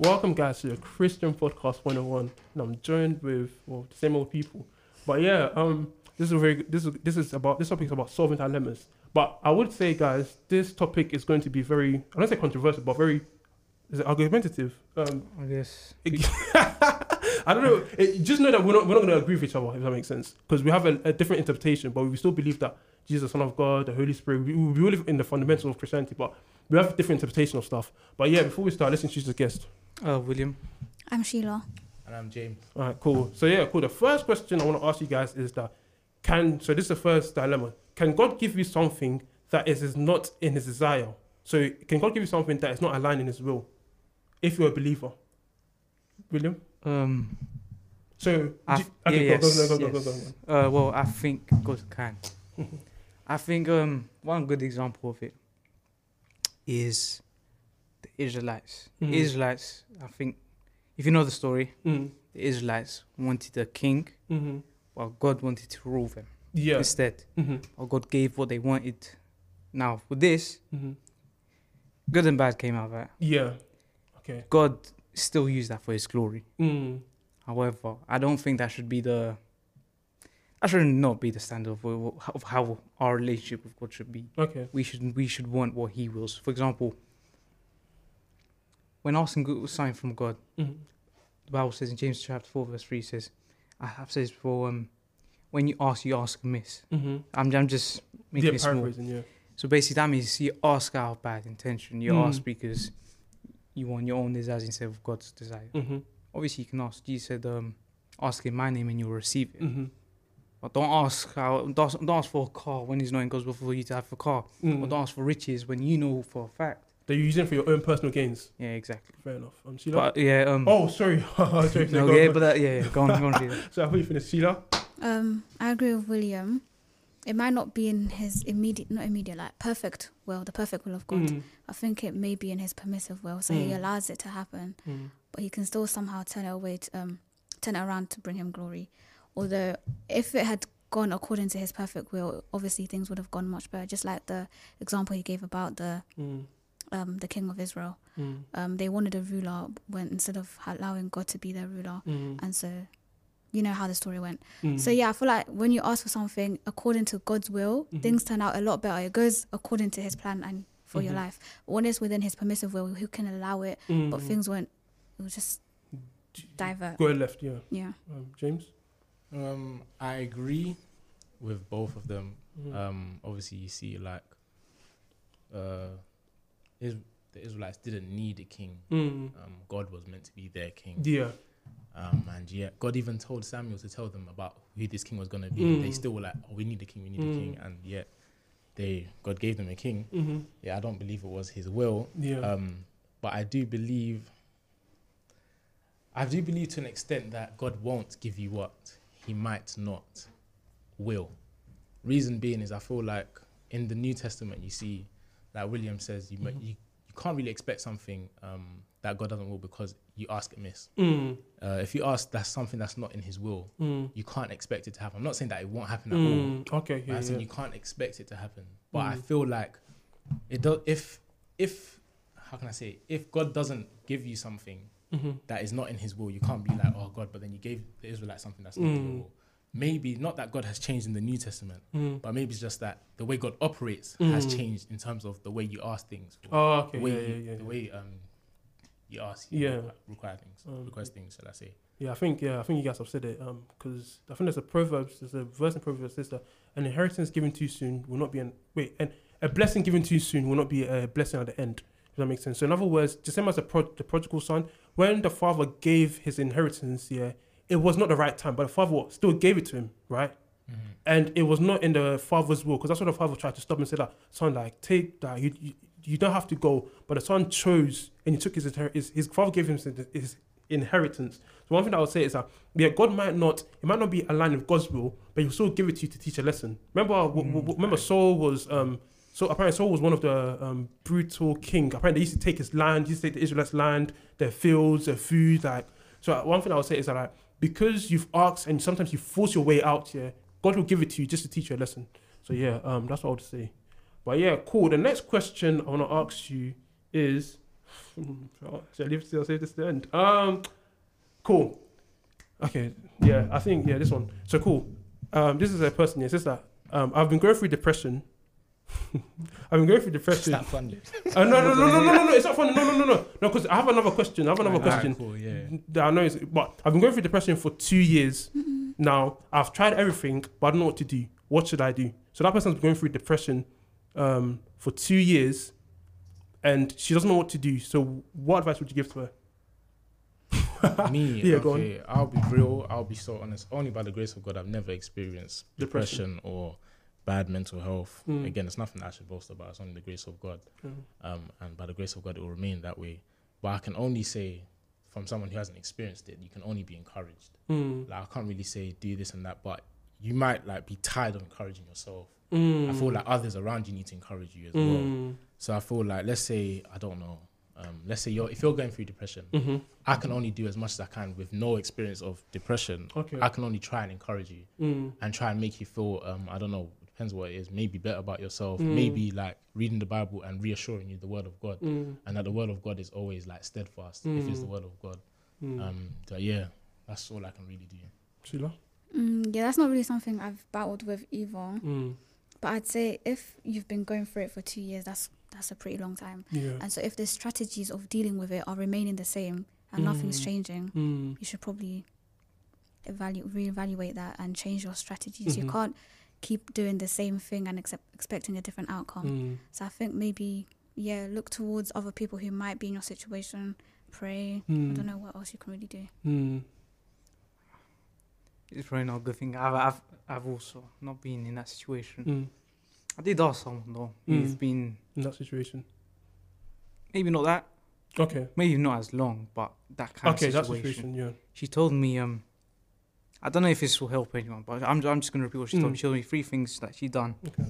Welcome, guys, to the Christian Podcast 101. And I'm joined with well, the same old people. But yeah, um, this is a very this is this is about this topic is about solving dilemmas. But I would say, guys, this topic is going to be very I don't say controversial, but very is it argumentative? Um, I guess. I don't know. It, just know that we're not we're not going to agree with each other if that makes sense because we have a, a different interpretation, but we still believe that Jesus, the Son of God, the Holy Spirit. We, we believe in the fundamentals of Christianity, but we have a different interpretation of stuff. But yeah, before we start, let's introduce the guest. Uh, William. I'm Sheila. And I'm James. All right, cool. So yeah, cool. The first question I want to ask you guys is that can so this is the first dilemma. Can God give you something that is, is not in His desire? So can God give you something that is not aligned in His will, if you're a believer? William. Um. So I do- f- okay, yeah, go, yes, go, go, yes. go, go. Uh. Well, I think God can. I think um one good example of it is the Israelites. Mhm. Israelites. I think if you know the story, Mm, the Israelites wanted a king, mhm. while God wanted to rule them Yeah. instead. Mhm, Or God gave what they wanted. Now with this, mhm. good and bad came out of that. Yeah. Okay. God still used that for His glory. Mm, However, I don't think that should be the. That should not be the standard of, of how our relationship with God should be. okay. We should we should want what He wills. For example, when asking good sign from God, Mhm. the Bible says in James chapter four verse three says, "I have said before. Um, when you ask, you ask amiss." Mhm. I'm I'm just making Yeah, it small. Yeah. So basically, that means you ask out of bad intention. You Mm. ask because you want your own desires instead of God's desire. Mhm. Obviously, you can ask. Jesus said, um, "Ask in my name, and you'll receive it." Mhm. But don't ask how don't, ask- don't ask for a car when it's not in God's will for you to have a car. Or Mm. don't ask for riches when you know for a fact. That you're using for your own personal gains. Yeah, exactly. Fair enough. Um, Sheila. But yeah, um, oh, sorry. sorry, sorry. no, go yeah, on. but that, yeah, yeah, go on, go on, So I thought you finished, Sheila. Um, I agree with William. It might not be in his immediate, not immediate, like perfect will, the perfect will of God. Mm, I think it may be in his permissive will, so he Mm. allows it to happen, mm, but he can still somehow turn it away, to, um, turn it around to bring him glory. Although, if it had gone according to his perfect will, obviously things would have gone much better. Just like the example he gave about the mm, um, the king of Israel. mm, Um, they wanted a ruler when instead of allowing God to be their ruler, mm, and so you know how the story went. mm. So yeah, I feel like when you ask for something according to God's will, Mhm. things turn out a lot better. It goes according to His plan and for your Mhm. life. But when it's within His permissive will, who can allow it? But Mm. things won't. It will just divert. Go left, yeah. Yeah. Um, James. Um, I agree with both of them. Mhm. Um, obviously, you see, like, uh, is the Israelites didn't need a king. Mm. Um, God was meant to be their king. Yeah. Um, and yeah, God even told Samuel to tell them about who this king was gonna be. Mm. They still were like, "Oh, we need a king. We need Mm. a king." And yet, they God gave them a king. Mm-hmm. Yeah, I don't believe it was His will. Yeah. Um, but I do believe, I do believe to an extent that God won't give you what He might not will. Reason being is I feel like in the New Testament you see, like William says, you Mhm. you, you can't really expect something um, that God doesn't will because you ask amiss. mm. Uh, if you ask that's something that's not in His will, Mm. you can't expect it to happen. I'm not saying that it won't happen at all. Mm. Okay. But Yeah. I said yeah. you can't expect it to happen. But I Mm. feel like it does. If if how can I say it? if God doesn't give you something Mm-hmm. that is not in His will, you can't be like, oh God, but then you gave the Israelites something that's not in His will. Maybe not that God has changed in the New Testament, Mm. but maybe it's just that the way God operates has Mm. changed in terms of the way you ask things. Oh, okay. the way Yeah, you, yeah, yeah. the way um you ask, Yeah. require, require things, Um, request things. Shall I say? Yeah, I think yeah, I think you guys have said it. Um, because I think there's a proverb, there's a verse in Proverbs that says that an inheritance given too soon will not be an wait, and a blessing given too soon will not be a blessing at the end. Does that make sense? So in other words, the same as the pro- the prodigal son, when the father gave his inheritance, yeah, it was not the right time, but the father still gave it to him, right? and it was not in the father's will because that's what the father tried to stop and said that son like take that you, you you don't have to go. But the son chose and he took his his, his father gave him his, inheritance. So one thing I would say is that yeah God might not it might not be aligned with God's will but he'll still give it to you to teach a lesson. Remember w- w- w- remember Saul was um so apparently Saul was one of the um, brutal king. Apparently they used to take his land he used to take the Israelites land their fields their food like so one thing I would say is that like, because you've asked and sometimes you force your way out here God will give it to you just to teach you a lesson. So yeah, um, that's what I would say. But yeah, cool. The next question I want to ask you is, Shall I leave save this to the end? Um, cool. Okay, yeah, I think yeah, this one. So cool. Um, this is a person. It says that um, I've been going through depression. I've been going through Is depression. that fun? Uh, no, no, no, no, no, no, no. It's not funny. No, no, no, no, no. Because I have another question. I have another question. Cool, yeah. that I know is, but I've been going through depression for two years now. I've tried everything, but I don't know what to do. What should I do? So that person's been going through depression um, for two years, and she doesn't know what to do. So, what advice would you give to her? Me, Yeah, go on. okay. I'll be real. I'll be so honest. Only by the grace of God, I've never experienced Depression. depression, or bad mental health. Mm. Again, it's nothing that I should boast about. It's only the grace of God. Mm. Um, and by the grace of God, it will remain that way. But I can only say, from someone who hasn't experienced it, you can only be encouraged. Mm. Like I can't really say do this and that, but you might like be tired of encouraging yourself. Mm. I feel like others around you need to encourage you as well. Mm. So I feel like let's say I don't know, um, let's say you're if you're going through depression, Mm-hmm. I can only do as much as I can with no experience of depression. Okay. I can only try and encourage you Mm. and try and make you feel um, I don't know, depends what it is, maybe better about yourself, Mm. maybe like reading the Bible and reassuring you the word of God. Mm. And that the word of God is always like steadfast if it's the Mm. word of God. Mm. Um so yeah, that's all I can really do. Sheila? Mm, yeah, that's not really something I've battled with either. Mm. But I'd say if you've been going through it for two years, that's that's a pretty long time. Yeah. And so if the strategies of dealing with it are remaining the same and nothing's Mm. changing, Mm. you should probably evaluate reevaluate that and change your strategies. You Mhm. can't keep doing the same thing and accept, expecting a different outcome. Mm. So I think maybe yeah, look towards other people who might be in your situation. Pray. Mm. I don't know what else you can really do. Mm. It's probably not a good thing. I've, I've, I've also not been in that situation. Mm. I did ask someone though, Mm. who've been In that situation. maybe not that, Okay. maybe not as long, but that kind Okay, of situation. Okay, that situation. situation. Yeah. She told me, um, I don't know if this will help anyone, but I'm, I'm just gonna repeat what she told Mm. me. She told me three things that she done. Okay.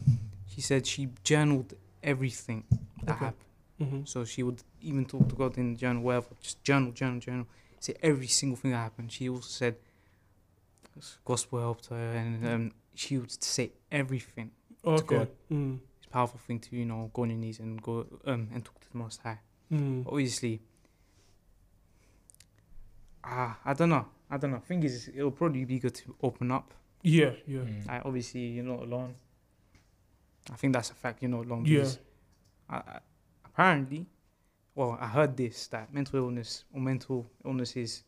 She said she journaled everything that Okay. happened. Mm-hmm. So she would even talk to God in the journal, whatever, just journal, journal, journal. Say every single thing that happened. She also said gospel helped her, and um, she would say everything. Okay. God. Mm. It's a powerful thing to you know go on your knees and go um and talk to the Most High. Mm. Obviously, ah, I don't know. I don't know. Thing is, it'll probably be good to open up. Yeah. Yeah. Mm. Like, obviously, you're not alone. I think that's a fact. You're not alone. Yeah. because I, I, apparently, well, I heard this that mental illness or mental illness is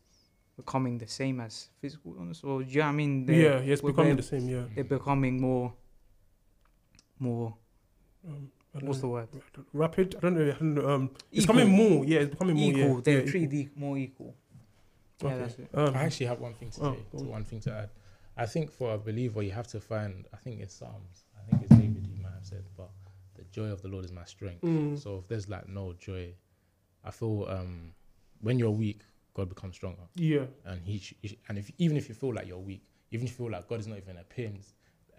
becoming the same as physical illness, or do you know what I mean? They're, Yeah. Yeah. It's becoming the same. Yeah. they're becoming more, more. Um, I don't What's the word? Rapid. I don't know. I don't know. Um, it's Equal. becoming more. Yeah. It's becoming more. Equal. Yeah. They're yeah, treated more equal. Yeah, Okay. that's it. Um, I actually have one thing to Oh, say, go to one thing to add. I think for a believer, you have to find. I think it's Psalms. I think it's David. You might have said, but the joy of the Lord is my strength. mm, So if there's like no joy, I feel um, when you're weak, God becomes stronger, yeah. and he, he and if even if you feel like you're weak, even if you feel like God is not even appearing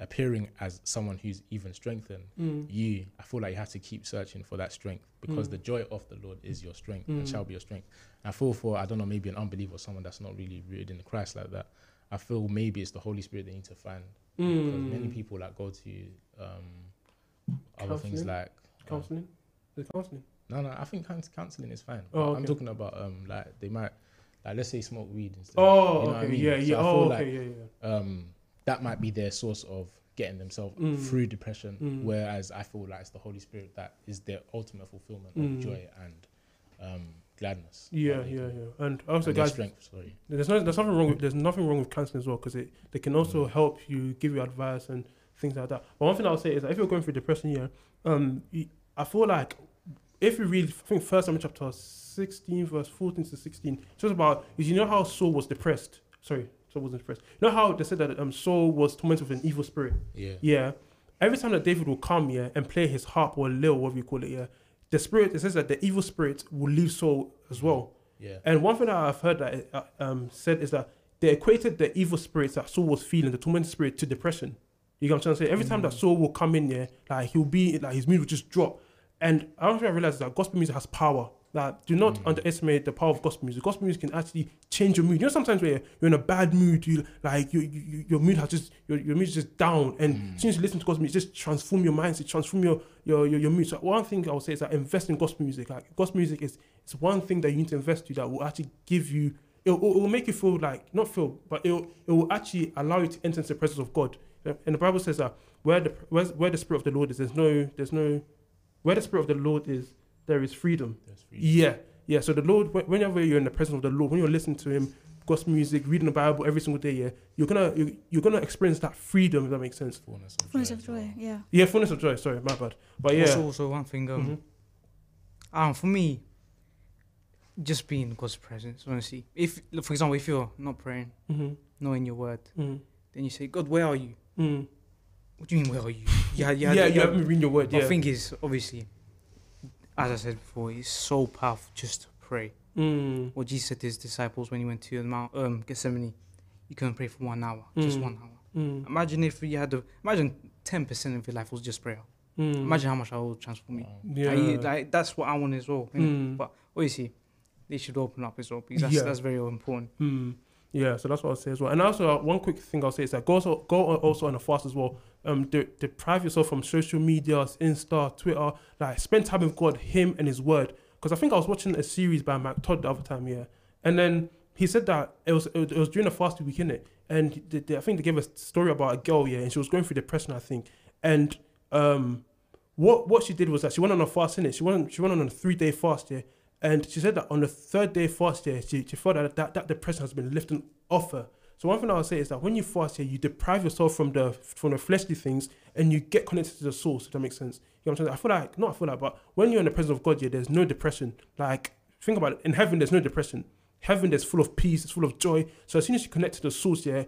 appearing as someone who's even strengthened, Mm, you I feel like you have to keep searching for that strength because Mm. the joy of the Lord is your strength Mm. and shall be your strength. I feel for I don't know maybe an unbeliever someone that's not really rooted in Christ like that. I feel maybe it's the Holy Spirit they need to find because many mm. people like go to um, other things like uh, Counseling. The counseling. no no I think counseling is fine. Oh, okay. I'm talking about um like they might like let's say smoke weed instead. Oh, You know what I okay. mean? Yeah. So Yeah. I feel Oh, like, okay. Yeah. Yeah. um, that might be their source of getting themselves Mm. through depression. Mm. Whereas I feel like it's the Holy Spirit that is their ultimate fulfillment Mm. of joy and um, gladness. Yeah, yeah, yeah. And also, and guys, strength. Sorry. there's no, there's nothing wrong with there's nothing wrong with counseling as well because it they can also Mm. help you, give you advice and things like that. But one thing I'll say is that if you're going through depression, yeah, um, I feel like if you read, I think First Samuel chapter 16, verse 14 to 16, it's just about is you know how Saul was depressed. Sorry, Saul wasn't depressed. You know how they said that um Saul was tormented with an evil spirit. Yeah. Yeah. Every time that David will come here and play his harp or lil, whatever you call it, yeah, the spirit, it says that the evil spirit will leave Saul as well. Yeah. And one thing that I've heard that uh, um, said is that they equated the evil spirits that Saul was feeling, the tormented spirit, to depression. You get what I'm trying to say? Every time that Saul will come in here, like he'll be like his mood will just drop. And I don't think I realized that gospel music has power. Like, do not Mm. underestimate the power of gospel music. Gospel music can actually change your mood. You know, sometimes where you're in a bad mood, you like you, you, you- your mood has just your, your mood is just down, and Mm. as soon as you listen to gospel music, it just transform your mindset, transform your your, your your mood. So one thing I would say is that invest in gospel music. Like gospel music is it's one thing that you need to invest to that will actually give you. It will, it will make you feel like not feel, but it will, it will actually allow you to enter into the presence of God. And the Bible says that where the where's, where the spirit of the Lord is, there's no there's no where the spirit of the Lord is, there is freedom. That's free. Yeah, yeah. So the Lord, whenever you're in the presence of the Lord, when you're listening to Him, gospel music, reading the Bible every single day, yeah, you're gonna you're, you're gonna experience that freedom. If that makes sense. Fullness of Fullness joy. of as well. joy. Yeah. Yeah, fullness of joy. Sorry, my bad. But yeah, Also, also one thing. Um, Mhm. um, for me, just being in God's presence. Honestly, if for example, if you're not praying, Mhm. knowing your word, Mhm. then you say, God, where are you? Mm. What do you mean, where are you? Yeah, yeah, yeah, you haven't been reading your word. The Yeah. thing is, obviously, as I said before, it's so powerful just to pray. Mm. What Jesus said to his disciples when he went to the Mount um, Gethsemane, you can pray for one hour, just Mm. one hour. Mm. Imagine if you had to, imagine 10% of your life was just prayer. Mm. Imagine how much I would transform you. Wow. Yeah. Like, like, that's what I want as well. innit? Mm. But obviously, they should open up as well because that's, Yeah. that's very important. Yeah, so that's what I'll say as well. And also, uh, one quick thing I'll say is that go also, go also on a fast as well. Um, de- deprive yourself from social media, Insta, Twitter. Like, spend time with God, Him, and His Word. Because I think I was watching a series by Mac Todd the other time, yeah, and then he said that it was it was, during a fasting week, innit? And they, they- I think they gave a story about a girl, yeah, and she was going through depression, I think. And um, what what she did was that she went on a fast, innit? She went she went on a three day fast, yeah. And she said that on the third day fast, yeah, she, she felt that, that that depression has been lifted off her. So one thing I would say is that when you fast here, you deprive yourself from the from the fleshly things and you get connected to the source. If that makes sense. You know what I'm saying? I feel like not I feel like, but when you're in the presence of God, yeah, there's no depression. Like think about it. In heaven, there's no depression. Heaven, there's full of peace. It's full of joy. So as soon as you connect to the source, yeah,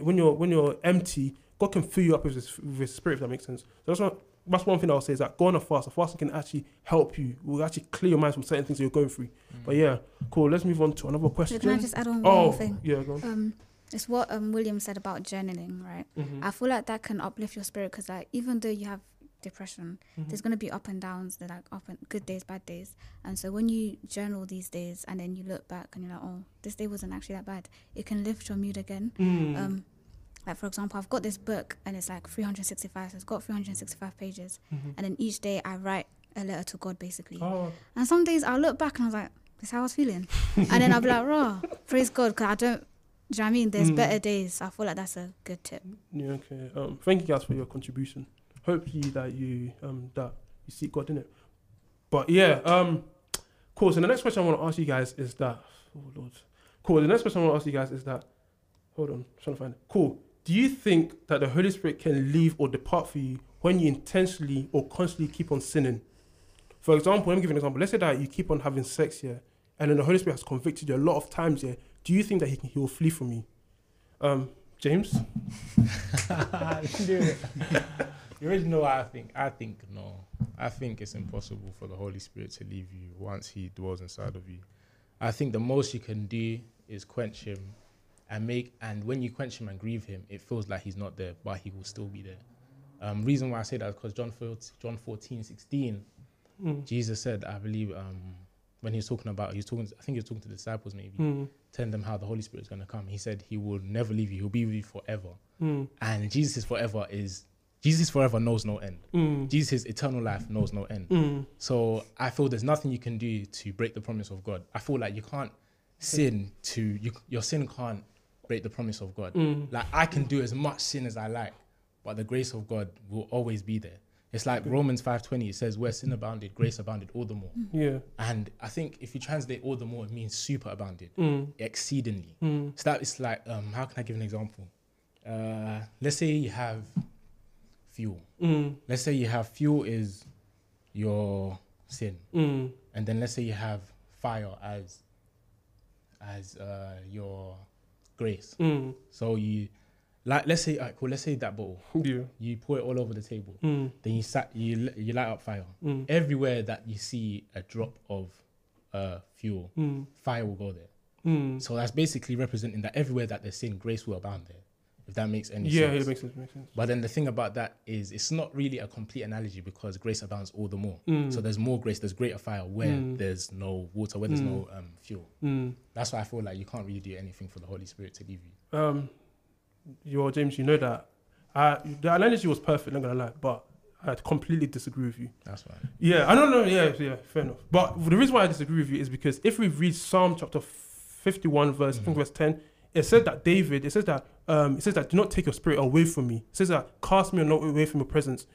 when you're when you're empty, God can fill you up with His, with his spirit. If that makes sense. So that's one. That's one thing I'll say is that go on a fast. A fasting can actually help you. Will actually clear your mind from certain things that you're going through. But yeah, cool. Let's move on to another question. can I just add on one oh, more thing? yeah, go on. Um, it's what um William said about journaling, right? Mhm. I feel like that can uplift your spirit because like even though you have depression, Mhm. there's gonna be up and downs. They're like up and good days, bad days. And so when you journal these days and then you look back and you're like, oh, this day wasn't actually that bad. It can lift your mood again. Mm. Um, like for example, I've got this book and it's like 365. So it's got 365 pages, Mhm. and then each day I write a letter to God basically. Oh, And some days I'll look back and I was like, this is how I was feeling. and then I'll be like, raw, praise God, because I don't, do you know what I mean? There's Mm. better days. I feel like that's a good tip. yeah, okay. Um, thank you guys for your contribution. Hopefully that you um that you seek God in it. But yeah, um, cool. So the next question I want to ask you guys is that, oh lord, cool. The next question I want to ask you guys is that, hold on, trying to find it. Cool. Do you think that the Holy Spirit can leave or depart for you when you intentionally or constantly keep on sinning? For example, let me give you an example. Let's say that you keep on having sex here, and then the Holy Spirit has convicted you a lot of times here. Do you think that he can, he will flee from you? Um, James. you already know what I think. I think no. I think it's impossible for the Holy Spirit to leave you once He dwells inside of you. I think the most you can do is quench Him, and make. And when you quench Him and grieve Him, it feels like He's not there, but He will still be there. Um, reason why I say that is because John 14, John 14, 16, Mm. Jesus said, I believe, um, when he was talking about, he was talking. I think he was talking to the disciples maybe, Mm. telling them how the Holy Spirit is going to come. He said he will never leave you. He'll be with you forever. Mm. And Jesus forever is Jesus forever knows no end. Mm. Jesus' eternal life knows no end. Mm. So I feel there's nothing you can do to break the promise of God. I feel like you can't sin to you, your sin can't break the promise of God. Mm. Like I can do as much sin as I like, but the grace of God will always be there. It's like Romans 5:20 it says where sin abounded grace abounded all the more. Yeah. And I think if you translate all the more it means super abounded, Mm. exceedingly. Mm. So that is like, um, how can I give an example? Uh, let's say you have fuel. Mm. Let's say you have fuel is your sin, Mm. and then let's say you have fire as as uh, your grace. Mm. So you like, let's say, alright, cool. Let's say that bottle, Yeah. you pour it all over the table. Mm. Then you sat, you you light up fire. Mm. Everywhere that you see a drop of uh, fuel, Mm. fire will go there. Mm. So that's basically representing that everywhere that there's sin, grace will abound there. If that makes any Yeah, sense. Yeah, it makes sense. Makes sense. But then the thing about that is it's not really a complete analogy because grace abounds all the more. Mm. So there's more grace, there's greater fire where Mm. there's no water, where there's Mm. no um, fuel. Mm. That's why I feel like you can't really do anything for the Holy Spirit to leave you. Um, your James, you know that I, the analogy was perfect. Not gonna lie, but I completely disagree with you. That's fine. Yeah, I don't know. Yeah, yeah, fair enough. But the reason why I disagree with you is because if we read Psalm chapter fifty-one, verse I think Mhm. verse ten, it said that David. It says that um, it says that do not take your spirit away from me. It says that cast me not away from your presence.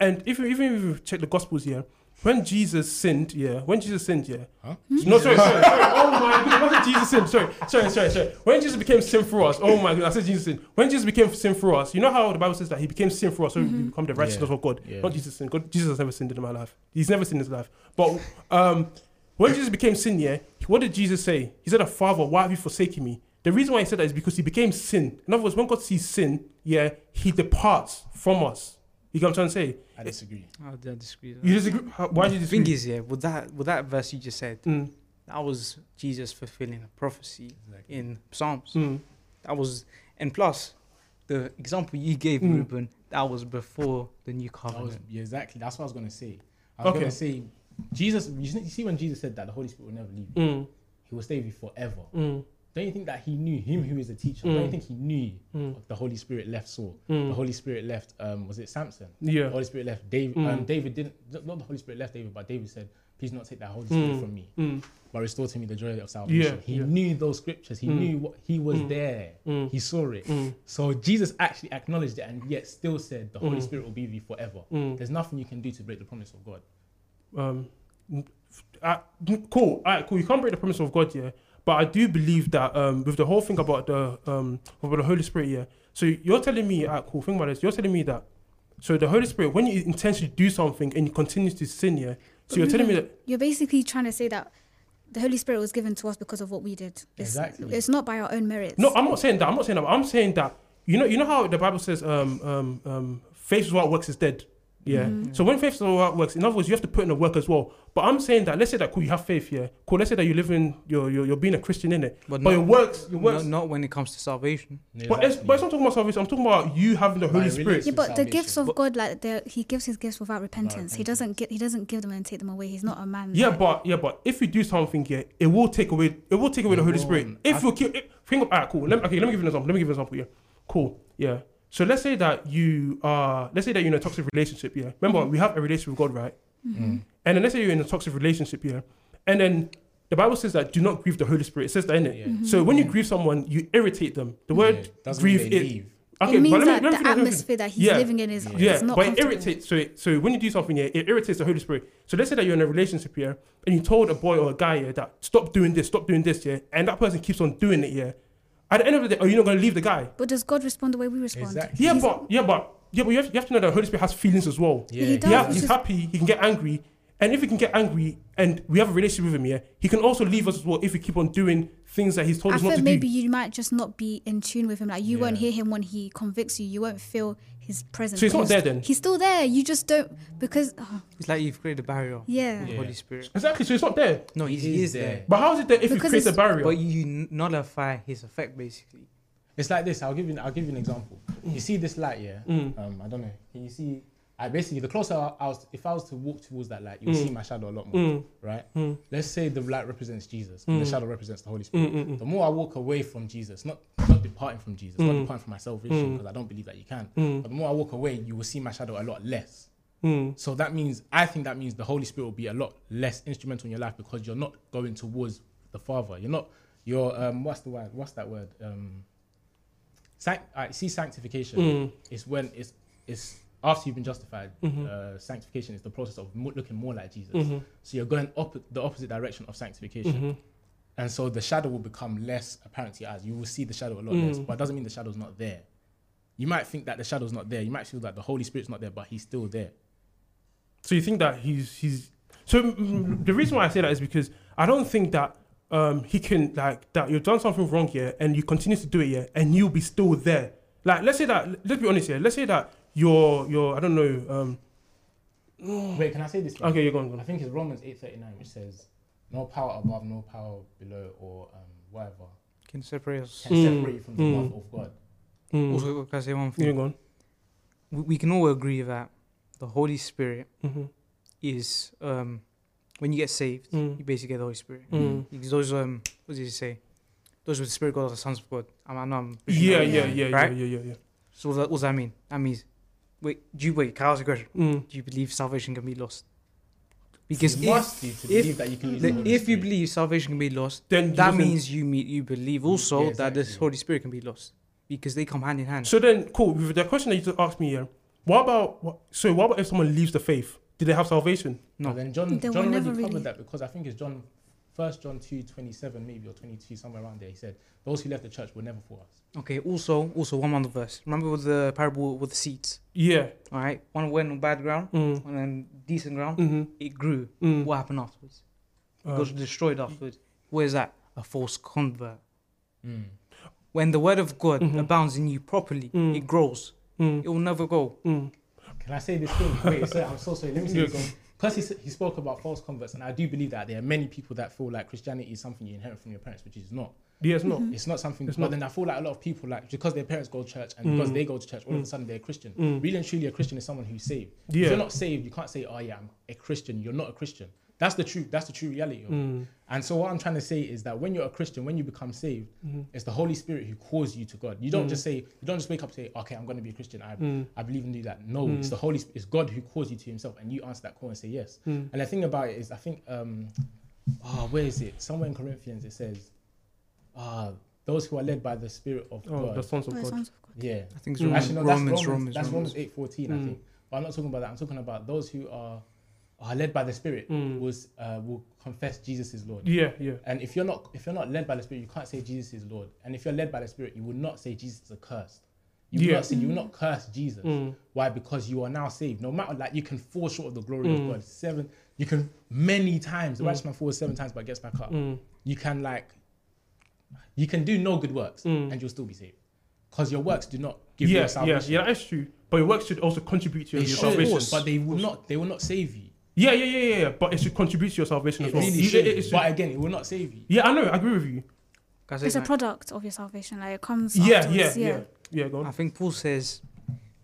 And if you, even if you check the Gospels here, when Jesus sinned, yeah, when Jesus sinned, yeah. Huh? No, sorry, sorry, sorry. Oh my goodness, when Jesus sinned, sorry, sorry, sorry, sorry. When Jesus became sin for us, oh my goodness, I said Jesus sin. When Jesus became sin for us, you know how the Bible says that he became sin for us, so we become the righteousness Yeah. of God. Yeah. Not Jesus sin. God, Jesus has never sinned in my life. He's never sinned in his life. But um, when Jesus became sin, yeah, what did Jesus say? He said, A Father, why have you forsaken me? The reason why he said that is because he became sin. In other words, when God sees sin, yeah, he departs from us. You get what I'm trying to say? I disagree. I, I disagree. You disagree? How, why do you disagree? The thing is, yeah, with that with that verse you just said, Mm, that was Jesus fulfilling a prophecy Exactly. in Psalms. mm, That was, and plus, the example you gave, Mm. Ruben, that was before the new That covenant. was, yeah, exactly. That's what I was going to say. I was Okay. going to say, Jesus, you see- you see when Jesus said that the Holy Spirit will never leave you, mm, he will stay with you forever. mm, Don't you think that he knew him who is a teacher? Mm. Don't you think he knew mm, the Holy Spirit left Saul? mm. The Holy Spirit left, um, was it Samson? Yeah. The Holy Spirit left David. Mm. Um, David didn't, not the Holy Spirit left David, but David said, please not take that Holy Spirit Mm. from me, Mm, but restore to me the joy of salvation. Yeah. he yeah. knew those scriptures. He Mm. knew what he was Mm. there. mm, He saw it. mm, So Jesus actually acknowledged it and yet still said, the Holy Mm. Spirit will be with you forever. mm. There's nothing you can do to break the promise of God. um, uh, cool. All right, cool. You can't break the promise of God, yeah. But I do believe that um, with the whole thing about the um, about the Holy Spirit, yeah. So you're telling me, all right, cool. Think about this. You're telling me that. So the Holy Spirit, when you intentionally do something and you continue to sin, yeah. So you're telling me that. You're basically trying to say that the Holy Spirit was given to us because of what we did. It's, Exactly. It's not by our own merits. No, I'm not saying that. I'm not saying that. I'm saying that. You know, you know how the Bible says, um, um, um, faith without works is dead. Yeah. Mhm. So when faith is without works, in other words, you have to put in the work as well. But I'm saying that. Let's say that cool, you have faith, yeah. Cool. Let's say that you live in, you're you're, you're being a Christian in it. But, But not, your works, your works. not, not when it comes to salvation. But it's, but it's not talking about salvation. I'm talking about you having the Holy. Spirit. Yeah, but the gifts of But- God, like he gives his gifts without repentance. He doesn't get. He doesn't give them and take them away. He's not a man. Yeah, like- but yeah, but if you do something, yeah, it will take away. It will take away the Holy. Spirit. If you keep, think of, alright, cool. Let me, okay, let me give you an example. Let me give you an example. Yeah, cool. Yeah. So let's say that you are, let's say that you're in a toxic relationship. Yeah. Remember, we have a relationship with God, right? Mm. And then let's say you're in a toxic relationship. Yeah. And then the Bible says that do not grieve the Holy Spirit. It says that in it. Yeah. Mhm. So when you grieve someone, you irritate them. The word doesn't grieve mean they it. leave. Okay, it means but let me, that let me the finish, let me finish. atmosphere that he's Yeah. living in is, Yeah. is Yeah, not but it irritates. So, so when you do something here, it irritates the Holy Spirit. So let's say that you're in a relationship here, and you told a boy or a guy here that stop doing this, stop doing this, yeah, and that person keeps on doing it, yeah. At the end of the day, are you not going to leave the guy? But does God respond the way we respond? Exactly. Yeah, He's- but yeah, but yeah, but you have, you have to know that the Holy Spirit has feelings as well. Yeah, he does. Yeah, it's he's happy. He can get angry, and if he can get angry, and we have a relationship with him, yeah, he can also leave us as well if we keep on doing things that he's told I us not to maybe do. Maybe you might just not be in tune with him. Like you won't hear him when he convicts you. You won't feel his presence. So he's not because there then. He's still there. You just don't because oh, It's like you've created a barrier. yeah. with the Yeah. Holy Spirit. Exactly. So it's not there. No, He he, is is there. there. But how is it there if you Because create a it's- barrier? But you n- nullify his effect, basically. It's like this. I'll give you. I'll give you an example. You see this light, yeah. Mm. Um, I don't know. Can you see? I basically the closer I was, if I was to walk towards that light, you will Mm. see my shadow a lot more, Mm, right? mm, Let's say the light represents Jesus, and the Mm. shadow represents the Holy Spirit. mm, mm, The more I walk away from Jesus, not not departing from Jesus, not departing from my salvation, because I don't believe that you can. But the more I walk away, you will see my shadow a lot less. So that means I think that means the Holy Spirit will be a lot less instrumental in your life because you're not going towards the Father. You're not. You're um. What's the word? What's that word? Um. Sanct- I see sanctification Mm. is when it's it's after you've been justified. Mhm. Uh, sanctification is the process of mo- looking more like Jesus. Mhm. So you're going up the opposite direction of sanctification, Mhm. and so the shadow will become less apparent to your eyes. You will see the shadow a lot less, Mm. but it doesn't mean the shadow's not there. You might think that the shadow's not there. You might feel that the Holy Spirit's not there, but He's still there. So you think that he's he's so mm, the reason why I say that is because I don't think that um he can like that you've done something wrong here and you continue to do it here and you'll be still there. Like let's say that let's be honest here. Let's say that you're you're I don't know um Wait, can I say this? okay you're going, I think it's Romans eight thirty nine, which says, "No power above, no power below, or um, whatever Can separate us. can Mm, separate you from the mm. love of God." Mm. Also, can I say one yeah, thing? go on. We, we can all agree that the Holy Spirit Mm-hmm. is um, when you get saved, Mm. you basically get the Holy Spirit. Mm. Because those um, what did he say? Those with the Spirit of God are the sons of God. I'm, I know I'm Yeah, Yeah. yeah, yeah, Right? yeah, yeah, yeah, So what, what does that mean? That means, wait, do you wait? Can I ask a question? Mm. Do you believe salvation can be lost? Because you if, must do to if- believe that you can use the the, Holy if you believe salvation can be lost, Then that doesn't- means you mean you believe also Yeah, that the. Holy Spirit can be lost because they come hand in hand. So then, cool. With the question that you just asked me, yeah. What about what, so? What about if someone leaves the faith? Did they have salvation? No. But then John, They John already never covered really- that because I think it's John, First John two twenty seven maybe or twenty two somewhere around there. He said, "Those who left the church were never for us." Okay. Also, also one more verse. Remember with the parable with the seeds. Yeah. All right. One went on bad ground, Mm. one on decent ground. Mm-hmm. It grew. Mm. What happened afterwards? It Uh, got destroyed afterwards. Where's that? A false convert. Mm. When the word of God Mhm. abounds in you properly, Mm. it grows. mm. It will never go. Mm. Can I say this thing? Wait, sorry, I'm so sorry. Let me say Yeah, this. Because he, he spoke about false converts, and I do believe that there are many people that feel like Christianity is something you inherit from your parents, which is not. Yeah, it's not. It's not something. It's but not. then I feel like a lot of people, like because their parents go to church and because Mm. they go to church, all of a Mm. sudden they're a Christian. Mm. Really and truly, a Christian is someone who's saved. If you're not saved, you can't say, "Oh yeah, I'm a Christian." You're not a Christian. That's the truth. That's the true reality. Of. Mm. And so what I'm trying to say is that when you're a Christian, when you become saved, Mhm. it's the Holy Spirit who calls you to God. You don't Mm. just say, you don't just wake up and say, okay, I'm going to be a Christian. I, Mm. I believe and do that. No, Mm. it's the Holy, it's God who calls you to Himself, and you answer that call and say yes. Mm. And the thing about it is, I think, um, oh, where is it? Somewhere in Corinthians it says, ah, those who are led by the Spirit of Oh, God. the sons of By God. sons of God. yeah. I think it's Mm. Romans, Actually, no, that's Romans, Romans. Romans, that's Romans. Romans eight fourteen, I Mm. think. But I'm not talking about that. I'm talking about those who are are led by the Spirit. Mm. Was uh, will confess Jesus is Lord. Yeah, yeah. And if you're not if you're not led by the Spirit, you can't say Jesus is Lord. And if you're led by the Spirit, you will not say Jesus is accursed. You will Yeah. not say you will not curse Jesus. Mm. Why? Because you are now saved. No matter like you can fall short of the glory Mm. of God. Seven, you can many times. The Mm. righteous man falls seven times but gets back up. Mm. You can like you can do no good works Mm. and you'll still be saved. Because your works do not give you Yeah, a yeah, salvation. yeah, that's true. But your works should also contribute to your should, salvation. but they will not. They will not save you. Yeah, yeah, yeah, yeah, yeah. But it should contribute to your salvation It as well. really You- should. it- it should- But again, it will not save you. yeah, I know. I agree with you. Can I It's a something? product of your salvation. Like it comes. Yeah, yeah, afterwards, yeah, yeah. Go I on. think Paul says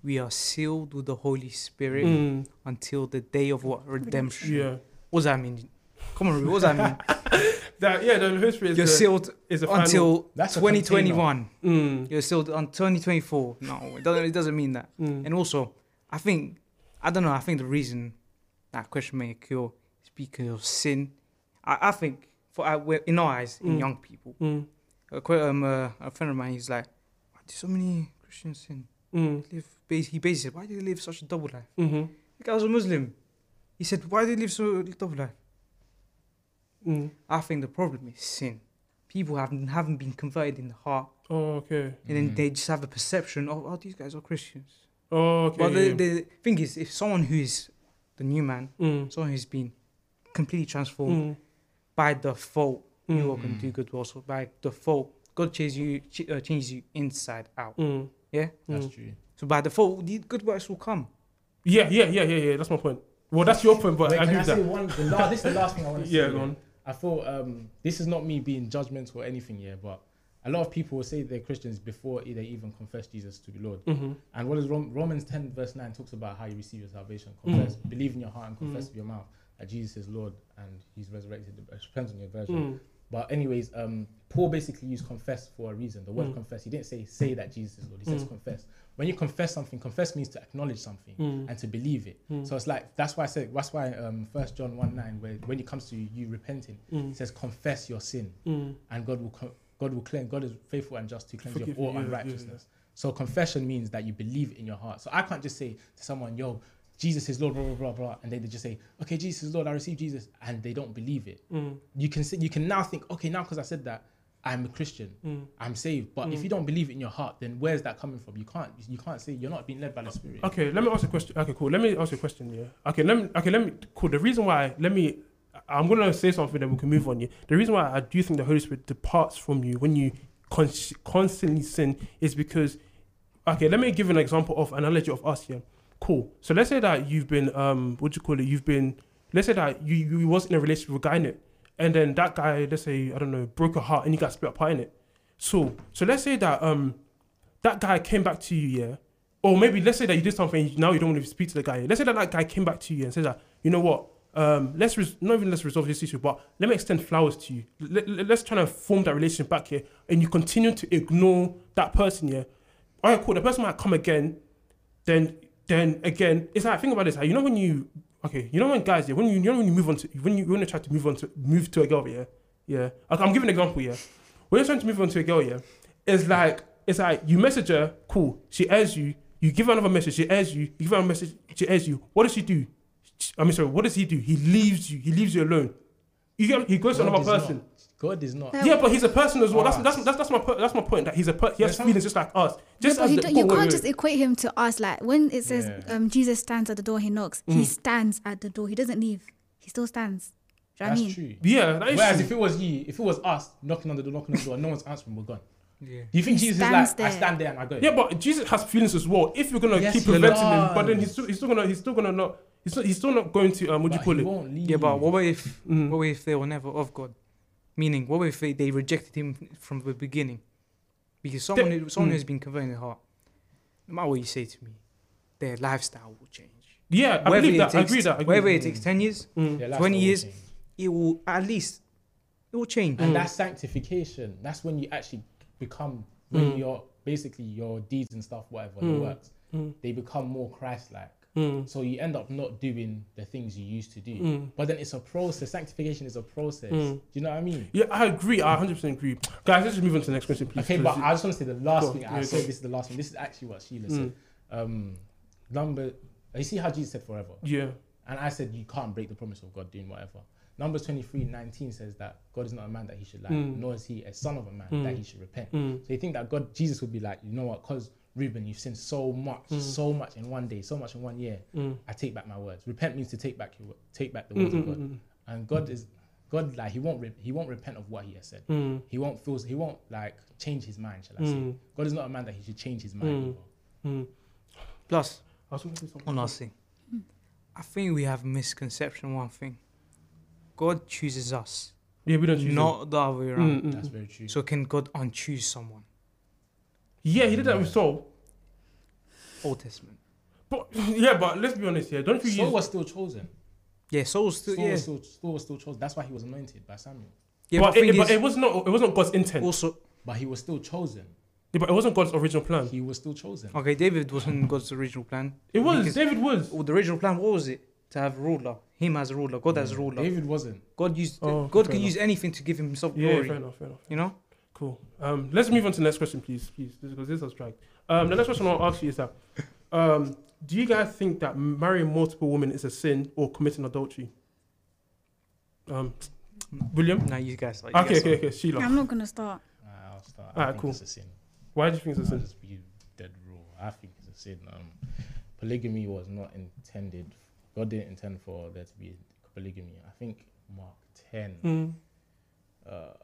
we are sealed with the Holy Spirit Mm, until the day of what redemption. yeah. What does that mean? Come on, Ruby, what does that mean? That yeah. The Holy Spirit is You're the, sealed is the final- until That's a 2021. Mm, You're sealed on 2024. No, it doesn't. It doesn't mean that. mm, And also, I think I don't know. I think the reason that question may occur is because of sin. I, I think for uh, in our eyes, in Mm. young people, mm, a, que- um, uh, a friend of mine, he's like, "Why do so many Christians sin? mm, Live?" bas- He basically said, "Why do they live such a double life?" mhm, The guy was a Muslim. He said, "Why do they live so double life?" mm. I think the problem is sin. People haven't haven't been converted in the heart, Oh, okay. and then Mhm. they just have a perception of, "Oh, these guys are Christians." Oh, okay. But the, the thing is, if someone who is the new man, yeah. Mm, someone who's been completely transformed mm, by default, you mm, are going to do good works. So by default, God changes you, ch- uh, changes you inside out. mm, Yeah. That's mm. true. So by default, the good works will come. Yeah, yeah, yeah, yeah, yeah. That's my point. Well, that's your point, but Wait, I can agree I with say that. one? The la- this is the last thing I want to say. Yeah, go on. I thought um, this is not me being judgmental or anything, yeah, but a lot of people will say they're Christians before they even confess Jesus to be Lord. Mm-hmm. And what is Rom- Romans 10, verse 9 talks about how you receive your salvation. Mm. Confess, believe in your heart and confess Mm. with your mouth that Jesus is Lord and he's resurrected. It depends on your version. Mm, But, anyways, um, Paul basically used confess for a reason. The word Mm. confess, he didn't say say that Jesus is Lord, he says Mm. confess. When you confess something, confess means to acknowledge something mm, and to believe it. mm, So it's like that's why I said that's why um First John one nine where when it comes to you repenting, mm, it says confess your sin mm. and God will co- God will cleanse. God is faithful and just to cleanse you of all you, yeah, yeah, unrighteousness. So confession means that you believe in your heart. So I can't just say to someone, "Yo, Jesus is Lord," blah blah blah blah, and they, they just say, "Okay, Jesus is Lord. I receive Jesus," and they don't believe it. Mm, You can say, you can now think, "Okay, now because I said that, I'm a Christian." mm. I'm saved, but if Mm. you don't believe it in your heart, then where's that coming from? You can't, you can't say you're not being led by the Spirit. Okay, let me ask a question. Okay, cool. Let me ask you a question. Yeah. Okay, let me. Okay, let me. Cool. The reason why. Let me. I'm gonna say something, then we can move on. Yeah. The reason why I do think the Holy Spirit departs from you when you con- constantly sin is because. Okay, let me give an example of an analogy of us. Yeah. Cool. So let's say that you've been um, what do you call it? You've been. Let's say that you you was in a relationship with a guy in it, and then that guy, let's say I don't know, broke your heart and you got split apart in it. So so let's say that um that guy came back to you, yeah, or maybe let's say that you did something now you don't want to speak to the guy. Let's say that that guy came back to you and says that you know what, um, let's res- not even let's resolve this issue, but let me extend flowers to you. Let, us try to form that relationship back here, and you continue to ignore that person, yeah. All right, cool. The person might come again, then then again, it's like think about this. Like, you know when you okay, you know when guys, yeah, when you, you know when you move on to when you you try to move on to move to a girl, yeah, yeah. I'm giving an example, yeah. When you're trying to move on to a girl, yeah, it's like it's like you message her, cool. She airs you. You give her another message. She airs you. You give her a message. She airs you. What does she do? I mean, sorry. What does he do? He leaves you. He leaves you alone. You get, he goes to God another is not- person. God is not. Yeah. Yeah, but he's a person as well. That's that's that's, that's my po- that's my point. That he's a per- he has There's some- feelings just like us. Just Yeah, but as he the- don't- oh, you wait, can't wait, just wait. equate him to us. Like when it says Yeah. um, Jesus stands at the door, he knocks. He Mm. stands at the door. He doesn't leave. He still stands. Do you know what That's I mean? true. Yeah, that is Whereas true. if it was you, if it was us knocking on the door, knocking on the door, no one's answering, we're gone. Yeah. Do you think He Jesus is stands like, I there. stand there and I go? Yeah, but Jesus has feelings as well. If you're gonna Yes, keep he preventing him, but then does. he's still, he's still gonna he's still gonna not he's still, he's still not going to um what do you call he it? won't leave. Yeah, but what if Mhm. what if they were never of God? Meaning, what if they, they rejected him from the beginning? Because someone who, someone mm. who's been converted in the heart, no matter what you say to me, their lifestyle will change. Yeah, I Whether believe it that. I takes- agree that. I agree Whether that. it takes ten years, Mm. Yeah, 20 the years. whole thing. it will at least it will change. Mm. And that's sanctification. That's when you actually become, when Mm. your basically your deeds and stuff, whatever, Mm. your works, Mm. they become more Christ-like. Mm. So you end up not doing the things you used to do. Mm. But then it's a process. Sanctification is a process. Mm. Do you know what I mean? Yeah, I agree. I 100% agree. Guys, let's just move on to the next question, please. Okay, but it- I just want to say the last Go, thing. yeah, I go. said this is the last one. This is actually what Sheila Mm. said. Um, number. You see how Jesus said forever, yeah. and I said you can't break the promise of God doing whatever. Numbers 23, 19 says that God is not a man that he should lie, Mm. nor is he a son of a man Mm. that he should repent. Mm. So you think that God, Jesus would be like, you know what? Because Reuben, you've sinned so much, Mm. so much in one day, so much in one year. Mm. I take back my words. Repent means to take back your, take back the Mm, words mm, of God. mm, And God is, God like he won't re- he won't repent of what he has said. mm, He won't feel he won't like change his mind. Shall I say? mm, God is not a man that he should change his mind. Mm. mm. Plus, I was gonna say something. one last thing. I think we have misconception one thing. God chooses us, Yeah, we don't choose not the other way around. Mm, mm, That's mm. very true. So can God unchoose someone? Yeah, he did that with Saul. Old Testament. But yeah, but let's be honest here. Don't you Saul use was still chosen. Yeah, Saul's still Saul, yeah. was still, Saul was still chosen. That's why he was anointed by Samuel. yeah but, but, it, but is, it was not it wasn't God's intent. also But he was still chosen. Yeah, but it wasn't God's original plan. He was still chosen. okay. David wasn't God's original plan. It was David was. Well, the original plan what was it? To have ruler, him as a ruler, God as a ruler. David wasn't. God used Oh, God fair can enough. use anything to give himself Yeah, glory. fair enough, fair enough. You know? Cool. Um, let's move on to the next question, please, please, because this has dragged. Um, the next question I'll ask you is that, um, do you guys think that marrying multiple women is a sin or committing adultery? Um, William. Now you guys like you Okay, guys okay, okay. Sheila. I'm not gonna start. Nah, I'll start. I Alright, think cool. It's a sin. Why do you think it's a I'll sin? just be dead raw. I think it's a sin. Um, polygamy was not intended. God didn't intend for there to be polygamy. I think Mark ten, Mm, uh,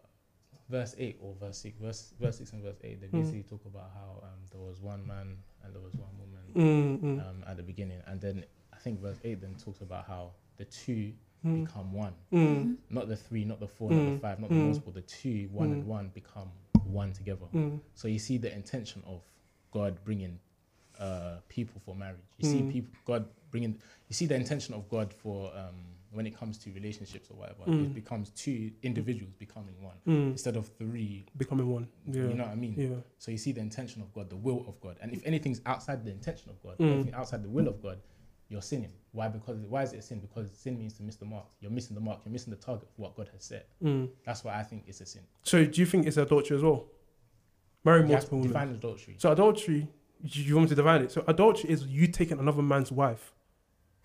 verse eight or verse six, verse verse six and verse eight. They Mm. basically talk about how um, there was one man and there was one woman mm, mm, um, at the beginning, and then I think verse eight then talks about how the two mm, become one. mm, Not the three, not the four, not Mm. the five, not the Mm. multiple. The two, one Mm. and one, become one together. mm, So you see the intention of God bringing uh, people for marriage. You see Mm. people, God bringing. You see the intention of God for um, when it comes to relationships or whatever. Mm. It becomes two individuals becoming one mm. instead of three. Becoming one. Yeah. You know what I mean? Yeah. So you see the intention of God, the will of God, and if anything's outside the intention of God, Mm. anything outside the will of God, you're sinning. Why? Because why is it a sin? Because sin means to miss the mark. You're missing the mark. You're missing the target of what God has set. Mm. That's why I think it's a sin. So do you think it's adultery as well? Marrying You have to multiple women. define adultery. So adultery, you you want me to define it? So adultery is you taking another man's wife.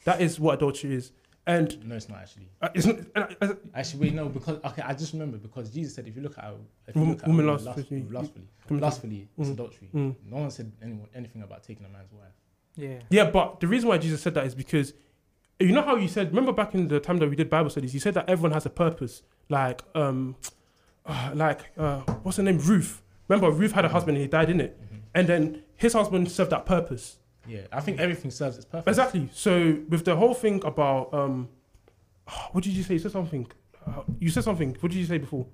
That is what adultery is. And No, it's not actually. uh, it's not, uh, uh, Actually, wait, no, because okay, I just remember because Jesus said if you look at a, if you Woman- look at woman woman lustfully- lustfully, lustfully, Mm. it's Mm. adultery. mm. No one said anyone, anything about taking a man's wife. Yeah. Yeah, but the reason why Jesus said that is because you know how you said. Remember back in the time that we did Bible studies, you said that everyone has a purpose. Like, um, uh, like uh, what's her name? Ruth. Remember, Ruth had a husband and he died in it, Mhm. and then his husband served that purpose. Yeah, I think everything serves its purpose. Exactly. So with the whole thing about um, what did you say? You said something. Uh, you said something. What did you say before?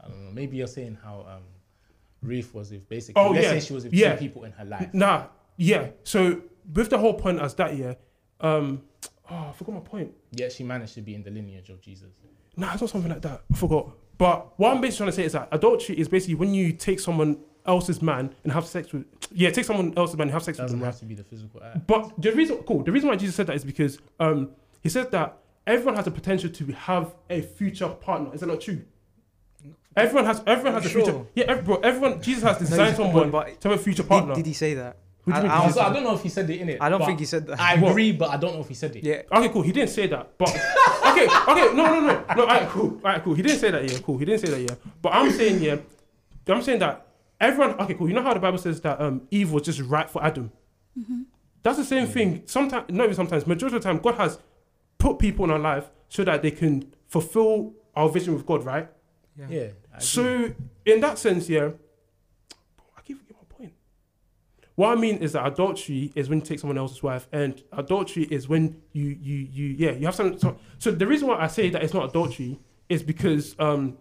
I don't know. Maybe you're saying how um, Ruth was with basically. Oh, yeah, she was with yeah. two people in her life. Nah, yeah. So with the whole point as that, yeah. Um, oh, I forgot my point. Yeah, she managed to be in the lineage of Jesus. Nah, it's not something like that. I forgot. But what I'm basically trying to say is that adultery is basically when you take someone else's man and have sex with. Yeah, take someone else's man and have sex with Doesn't them. Right? have to be the physical act. But the reason, cool. The reason why Jesus said that is because um, he said that everyone has the potential to have a future partner. Is that not true? Everyone has. Everyone has a Sure. future. Yeah, every, bro. Everyone. Jesus has designed he's- someone but to have a future partner. Did, did he say that? What I- I Also, I don't know if he said it in it. I don't think he said that. I What? agree, but I don't know if he said it. yeah. Okay, cool. He didn't say that, but okay, okay, no, no, no, no. Alright, cool, alright, cool. He didn't say that, yeah, cool. He didn't say that, yeah. But I'm saying, yeah, I'm saying that everyone. Okay, cool. You know how the Bible says that um, Eve was just right for Adam. That's the same thing. Sometimes, not even sometimes. Majority of the time, God has put people in our life so that they can fulfill our vision with God, right? Yeah. Yeah. So in that sense, yeah, I keep forgetting my point. What I mean is that adultery is when you take someone else's wife, and adultery is when you you you yeah you have some. So, so the reason why I say that it's not adultery is because um,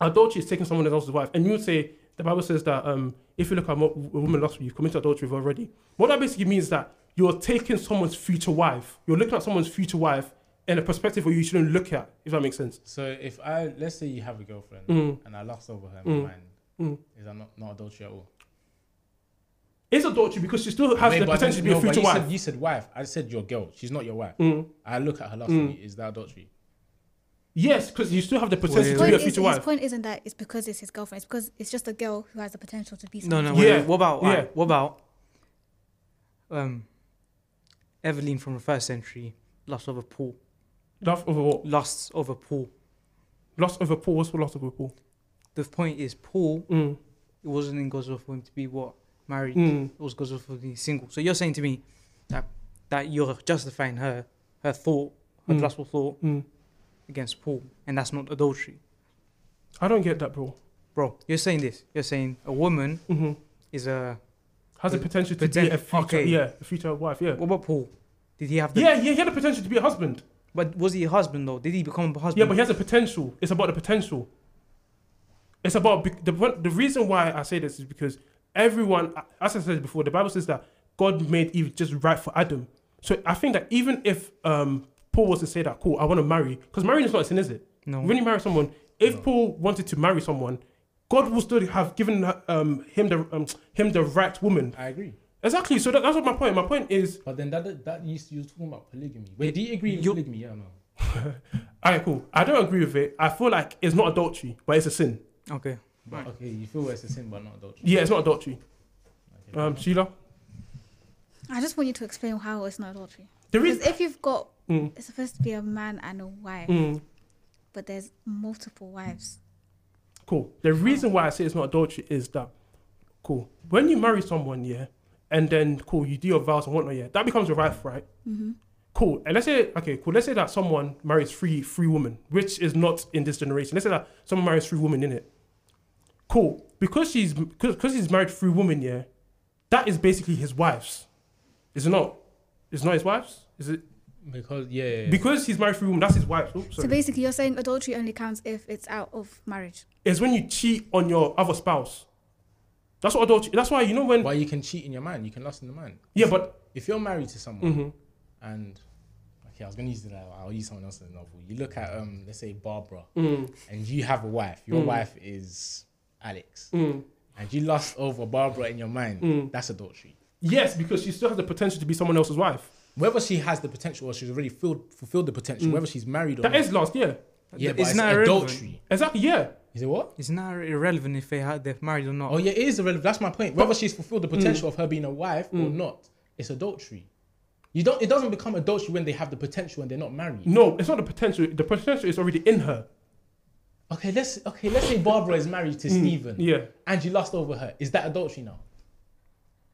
adultery is taking someone else's wife, and you would say the Bible says that um, if you look at a woman lust, you've committed adultery already. What that basically means is that you're taking someone's future wife. You're looking at someone's future wife in a perspective where you shouldn't look at. If that makes sense. So if I let's say you have a girlfriend Mm. and I lust over her Mm. mind, Mm. is that not, not adultery at all? It's adultery because she still has Wait, the potential to be no, a future you wife. Said, you said wife. I said your girl. She's not your wife. Mm. I look at her Mm. lustfully. Is that adultery? Yes, because you still have the potential Wait, to point be a is, future his wife. point isn't that it's because it's his girlfriend. It's because it's just a girl who has the potential to be. No, no. someone. Wait, Yeah. wait, What about? Yeah. alright, what about? Um. Evelyn from the first century lusts over Paul. Lust over what? Lusts over Paul. Lust over Paul. What's for lust over Paul? The point is, Paul. Mm. It wasn't in God's will for him to be what married. Mm. It was God's will for him to be single. So you're saying to me that that you're justifying her her thought, her Mm. lustful thought Mm. Against Paul, and that's not adultery, I don't get that, bro. bro. You're saying this. You're saying a woman hmm is a. Has the potential to Poten- be a future, okay. yeah, a future wife, yeah. What about Paul? Did he have the? Yeah, yeah, he had the potential to be a husband. But was he a husband though? Did he become a husband? Yeah, but he has a potential. It's about the potential. It's about bec- the the reason why I say this is because everyone, as I said before, the Bible says that God made Eve just right for Adam. So I think that even if um, Paul was to say that, cool, I want to marry, because marrying is not a sin, is it? no. When you marry someone, if No. Paul wanted to marry someone, God will still have given um, him the um, him the right woman. I agree. Exactly. So that, that's what my point. My point is, But then that that you you was talking about polygamy. Wait, do you agree with polygamy? Yeah, no. alright, cool. I don't agree with it. I feel like it's not adultery, but it's a sin. Okay. But, Right. okay, you feel it's a sin, but not adultery. Yeah, it's not adultery. Okay. Um, Sheila, I just want you to explain how it's not adultery. there Because is. if you've got, Mm, it's supposed to be a man and a wife, mm, but there's multiple wives. cool. The reason why I say it's not adultery is that, cool. When you marry someone, yeah, and then cool, you do your vows and whatnot, yeah, that becomes your wife, right? Mm-hmm. Cool. And let's say, okay, cool. Let's say that someone marries three three women, which is not in this generation. Let's say that someone marries three women in it. Cool. Because she's because, because he's married three women, yeah, that is basically his wife's. Is it not? It's not his wife's. Is it? Because yeah, yeah, yeah. Because he's married three women, that's his wife. Oops, So basically, you're saying adultery only counts if it's out of marriage. it's when you cheat on your other spouse. That's what adultery. That's why you know when. Why you can cheat in your mind, you can lust in the mind. Yeah, but. If you're married to someone mhm. and okay, I was gonna use it. I'll use someone else's novel. You look at um, let's say Barbara, Mm, and you have a wife. Your Mm. wife is Alex, mm, and you lust over Barbara in your mind. mm. That's adultery. Yes, because she still has the potential to be someone else's wife. Whether she has the potential or she's already filled, fulfilled the potential, Mm. whether she's married or That not. is last, yeah. yeah, but Isn't it's irrelevant? adultery. Exactly, yeah. Is it what? It's not irrelevant if they had they're married or not. Oh yeah, it is irrelevant. That's my point. Whether she's fulfilled the potential Mm. of her being a wife or Mm. not, it's adultery. You don't. It doesn't become adultery when they have the potential and they're not married. No, it's not the potential. The potential is already in her. Okay, let's okay. Let's say Barbara is married to Mm, Stephen Yeah. and you lust over her. Is that adultery now?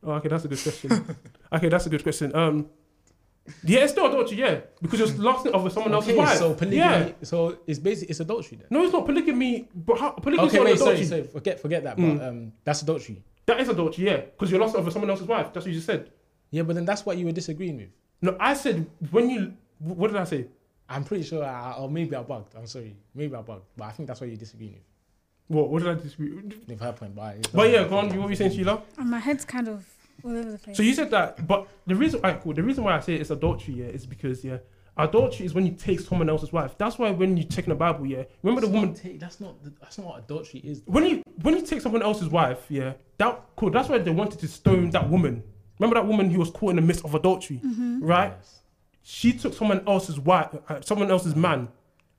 Oh, okay, that's a good question. okay, that's a good question. Um, yeah, it's still adultery, yeah, because you're lusting over someone else's wife. so polygamy. Yeah. So it's basically it's adultery then. No, it's not polygamy. But how, polygamy Okay, is not wait, sorry, adultery. sorry, forget forget that. Mm. But um, that's adultery. That is adultery, yeah, because you're lusting over someone else's wife. That's what you just said. Yeah, but then that's what you were disagreeing with. No, I said when you. What did I say? I'm pretty sure, I, or maybe I bugged. I'm sorry, maybe I bugged, but I think that's what you're disagreeing with. What? What did I disagree? With her point, but it But yeah, go on. what were you saying, Sheila? And my head's kind of all over the place. So you said that, but the reason, alright, cool. The reason why I say it's adultery, yeah, is because yeah, adultery is when you take someone else's wife. That's why when you check in the Bible, yeah, remember the woman not take- that's not. the- That's not what adultery is. when you when you take someone else's wife, yeah, that cool. That's why they wanted to stone that woman. Remember that woman who was caught in the midst of adultery, Mm-hmm. right? Yes. She took someone else's wife, uh, someone else's man,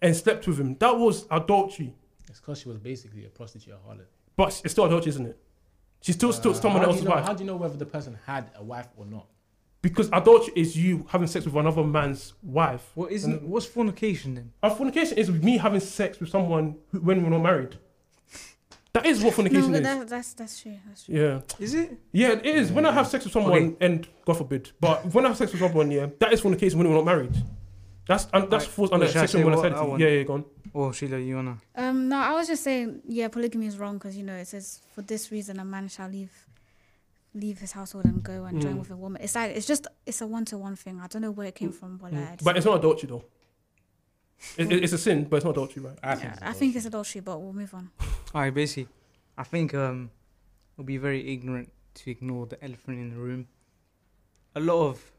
and slept with him. That was adultery. It's because she was basically a prostitute, a harlot. But it's still adultery, isn't it? She still still Uh, someone how do else's you know, wife How do you know whether the person had a wife or not? because adultery is you having sex with another man's wife. What isn't? What's fornication then? A fornication is me having sex with someone who, when we're not married. That is what no, fornication but is. that, that's that's true. That's true. Yeah, Is it? yeah, it is. When I have sex with someone, Okay. and God forbid, but when I have sex with someone, yeah, that is fornication when we're not married. That's and that's Right. falls under Well, should I sexual say what I immorality. want? Yeah, yeah, go on. Oh, Sheila, you wanna? Um, no, I was just saying, yeah, polygamy is wrong because you know it says for this reason a man shall leave leave his household and go and join Mm. with a woman. It's like it's just it's a one to one thing. I don't know where it came from, but like, But it's not adultery though. It, it- it's a sin, but it's not adultery, right? I think. yeah, it's I think it's adultery. adultery, but we'll move on. Alright, basically, I think um, it'll be very ignorant to ignore the elephant in the room. A lot of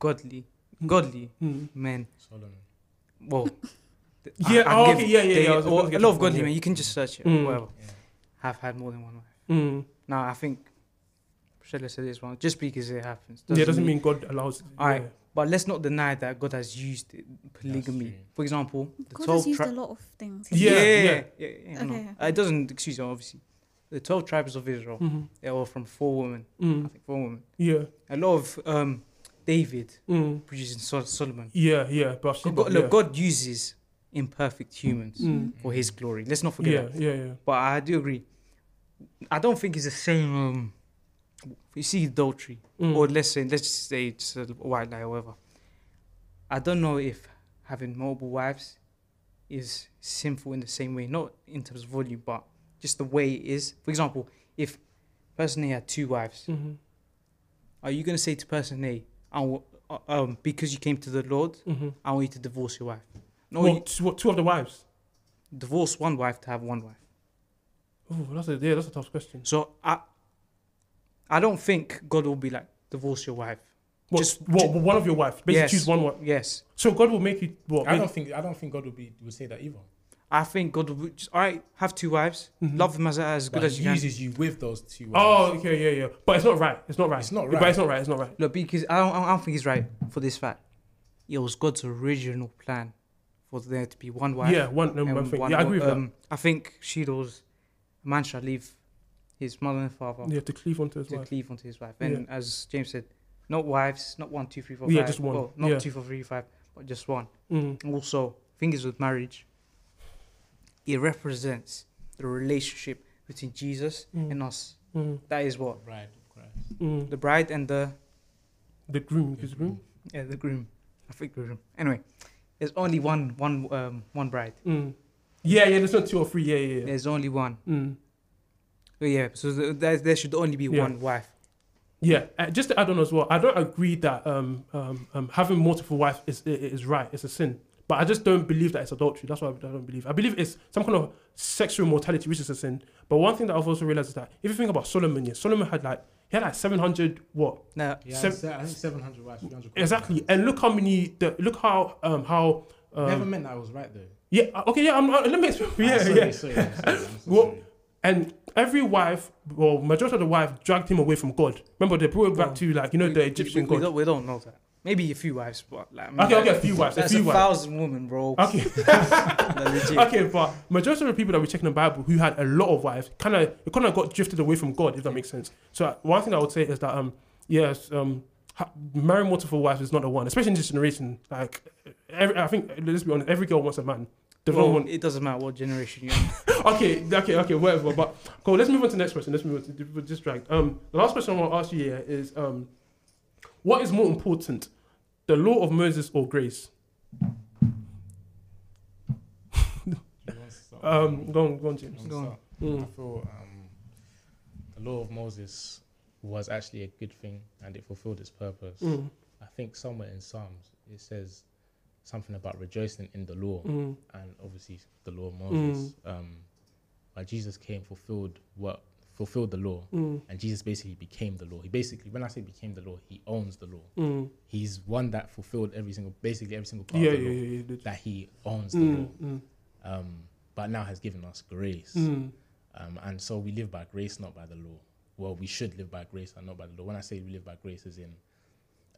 godly, godly Mm. men. Solomon. Well, th- Yeah, I, oh, give- okay, yeah, yeah, they- yeah, I or a lot of godly men. You can just search it. Mm. Whatever. Yeah. Have had more than one wife. Mm. Now I think Priscilla said this one just because it happens. yeah, doesn't mean God allows. Alright. yeah. But let's not deny that God has used it, polygamy. For example, the God twelve has used tri- a lot of things. Yeah, yeah, yeah. yeah, yeah, yeah, I know. Okay. Uh, it doesn't excuse you, obviously. The twelve tribes of Israel, Mhm. they were from four women. I Mm. think four women. Yeah. A lot of um, David Mm. producing Sol- Solomon. Yeah, yeah, but God, God, look, God uses imperfect humans Mm. for His glory. Let's not forget Yeah, that. yeah, yeah. But I do agree. I don't think it's the same. Um, you see adultery, Mm. or let's say, let's just say it's a white lie or whatever. I don't know if having multiple wives is sinful in the same way, not in terms of volume, but just the way it is. For example, if person A had two wives, Mhm. are you going to say to person A, I wa- uh, um, because you came to the Lord, Mhm. I want you to divorce your wife? No, Well, you two, what, two of the wives. divorce one wife to have one wife. Oh, that's a yeah, that's a tough question. So I, I don't think God will be like divorce your wife. What, Just- what, one of your wife. Basically, Yes. choose one. One. Yes, So God will make you what? I make- don't think. I don't think God will be will say that either. I think God will just all right. Have two wives, Mhm. love them as as good But as he you can. uses you with those two. Oh, wives. okay, yeah, yeah. But it's not right. It's not right. It's not right. But right. it's not right. It's not right. Look, because I don't, I don't think he's right for this fact. It was God's original plan for there to be one wife. yeah, one, no, and one thing. one yeah, I agree with um, I think Shido's a man shall leave his mother and father. Yeah, to cleave onto his to wife. cleave onto his wife. And as James said, not wives, not one, two, three, four, Yeah, five. just one. Well, not Yeah. two, four, three, five, but just one. Mm. Also, thing is with marriage, it represents the relationship between Jesus Mm. and us. Mm. That is what Bride of Christ. Mm. the bride and the The groom, his groom. yeah, the groom. I think groom. Anyway, there's only one one um one bride. Mm. Yeah, yeah. There's not two or three. Yeah, yeah. yeah. There's only one. Mm. So yeah, so there, there should only be Yeah. one wife. Yeah, uh, just to add on as well, I don't agree that um, um, um, having multiple wives is is right. It's a sin, but I just don't believe that it's adultery. That's why I don't believe. I believe it's some kind of sexual mortality, which is a sin. But one thing that I've also realized is that if you think about Solomon, yeah, Solomon had like he had like seven hundred what Now, Yeah, se- I think seven hundred wives, 300 exactly, and look how many. The, look how um how um, Never meant that I was right though. yeah okay yeah I'm, uh, let me explain Ah, yeah sorry, yeah Sorry, I'm sorry, I'm so Well, and every wife well majority of the wife dragged him away from God. Remember they brought it back Well, to like you know we, the Egyptian we, we God. don't, we don't know that. Maybe a few wives, but like I mean, Okay, okay, a few wives, a That's few a wives. thousand women, bro. Okay. Okay, but majority of the people that we check in the Bible who had a lot of wives, kind of, it kind of got drifted away from God, if that makes sense. So one thing I would say is that, um, yes, um, ha- marrying multiple wives is not the one, especially in this generation. Like, every, I think let's be honest, every girl wants a man. Well, want. it doesn't matter what generation you're in. Okay, okay, okay, whatever. But cool. Let's move on to the next question. Let's move on to just dragged. Um, the last question I want to ask you here is, um, what is more important, the law of Moses or grace? Do you want to start? Um, go on, go on, James. go on. start? I Mm, feel um, the law of Moses was actually a good thing and it fulfilled its purpose. mm, I think somewhere in Psalms it says something about rejoicing in the law mm, and obviously the law of Moses. Um, but Jesus came, fulfilled what fulfilled the law, Mm, and Jesus basically became the law. He basically, when I say became the law, he owns the law. mm. He's one that fulfilled every single, basically every single part Yeah, of the yeah, law yeah. that he owns the Mm, law. mm, Um, but now has given us grace, mm. um, and so we live by grace, not by the law. Well, we should live by grace and not by the law. When I say we live by grace, is in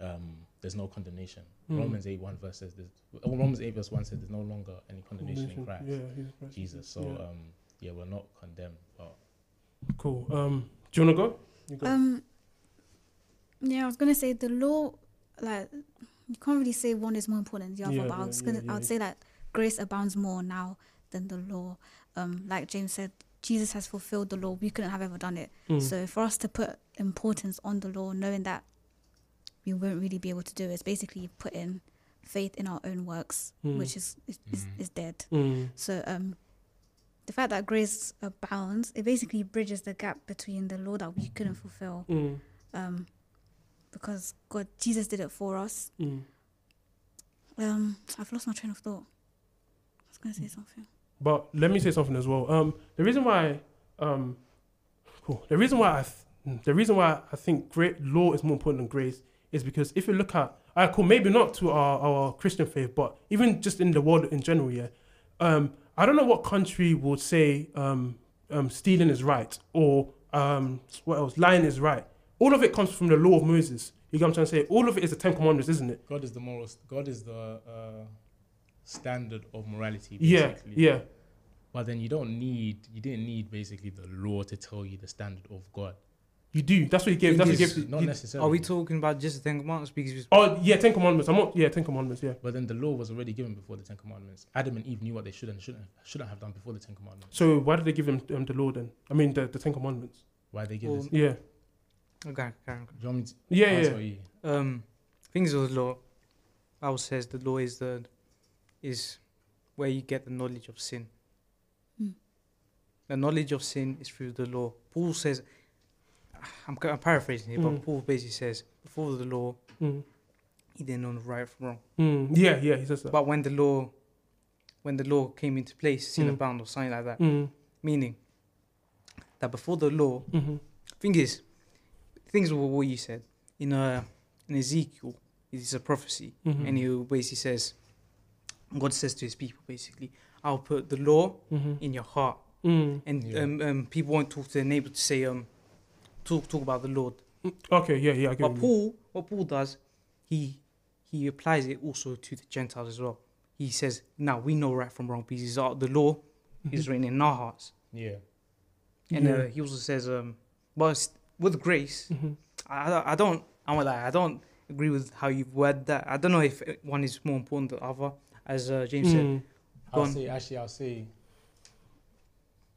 um, there's no condemnation. Mm. Romans eight one verse says there's, oh, Romans eight verse one says there's no longer any condemnation in Christ, Yeah, Christ. Jesus. So Yeah. um, yeah, we're not condemned, but Cool. Um, do you wanna go? You go. Um. Yeah, I was gonna say the law, like you can't really say one is more important than the other. Yeah, but I was gonna, yeah, I would say that grace abounds more now than the law. Um, like James said, Jesus has fulfilled the law. We couldn't have ever done it. Mm. So for us to put importance on the law, knowing that we won't really be able to do it, it, is basically putting faith in our own works, Mm. which is is, is Mm. is dead. Mm. So um, the fact that grace abounds, it basically bridges the gap between the law that we couldn't fulfill Mm. um, because God, Jesus did it for us. Mm. Um, I've lost my train of thought. I was going to say something. But let me say something as well. Um, the reason why, um, cool. The reason why I, th- the reason why I think great law is more important than grace is because if you look at, I cool, maybe not to our, our Christian faith, but even just in the world in general, yeah. Um, I don't know what country would say um, um, stealing is right or um, what else, lying is right. All of it comes from the law of Moses. You get what I'm trying to say? All of it is the Ten Commandments, isn't it? God is the moral. God is the uh, standard of morality. Yeah, Basically. yeah. But then you don't need. You didn't need basically the law to tell you the standard of God. You do. That's what he gave. That's what he Yes, gave. Not he- necessarily. Are we talking about just the Ten Commandments? Because Oh yeah, Ten Commandments. I'm not. Yeah, Ten Commandments. Yeah. But then the law was already given before the Ten Commandments. Adam and Eve knew what they should and shouldn't shouldn't have done before the Ten Commandments. So why did they give them um, the law then? I mean the, the Ten Commandments. Why they give Well, this? Yeah. okay, Karen. Do you want me to Yeah, answer yeah. or you? Um, things of the law. Bible says the law is the is where you get the knowledge of sin. Mm. The knowledge of sin is through the law. Paul says, I'm, I'm paraphrasing here, Mm. but Paul basically says, before the law, Mm. he didn't know the right from wrong. Mm. Yeah, yeah. He says that. But when the law, when the law came into place, sin Mm. abound or something like that, Mm. meaning that before the law, Mm-hmm. thing is, things were what you said in uh in Ezekiel. It's a prophecy, Mhm. and he basically says, God says to His people, basically, I'll put the law Mm-hmm. in your heart, Mm. and Yeah. um, um people won't talk to their neighbor to say um talk talk about the Lord. Okay. Yeah, yeah. I get But what you mean. Paul, what Paul does, he he applies it also to the Gentiles as well. He says, now we know right from wrong because uh, the law is written in our hearts. Yeah. And Yeah. uh, he also says, um, but with grace, Mhm. I, I don't, I'm like, I don't agree with how you've worded that. I don't know if one is more important than the other, as uh, James said. Mm. Go I'll on. say actually I'll say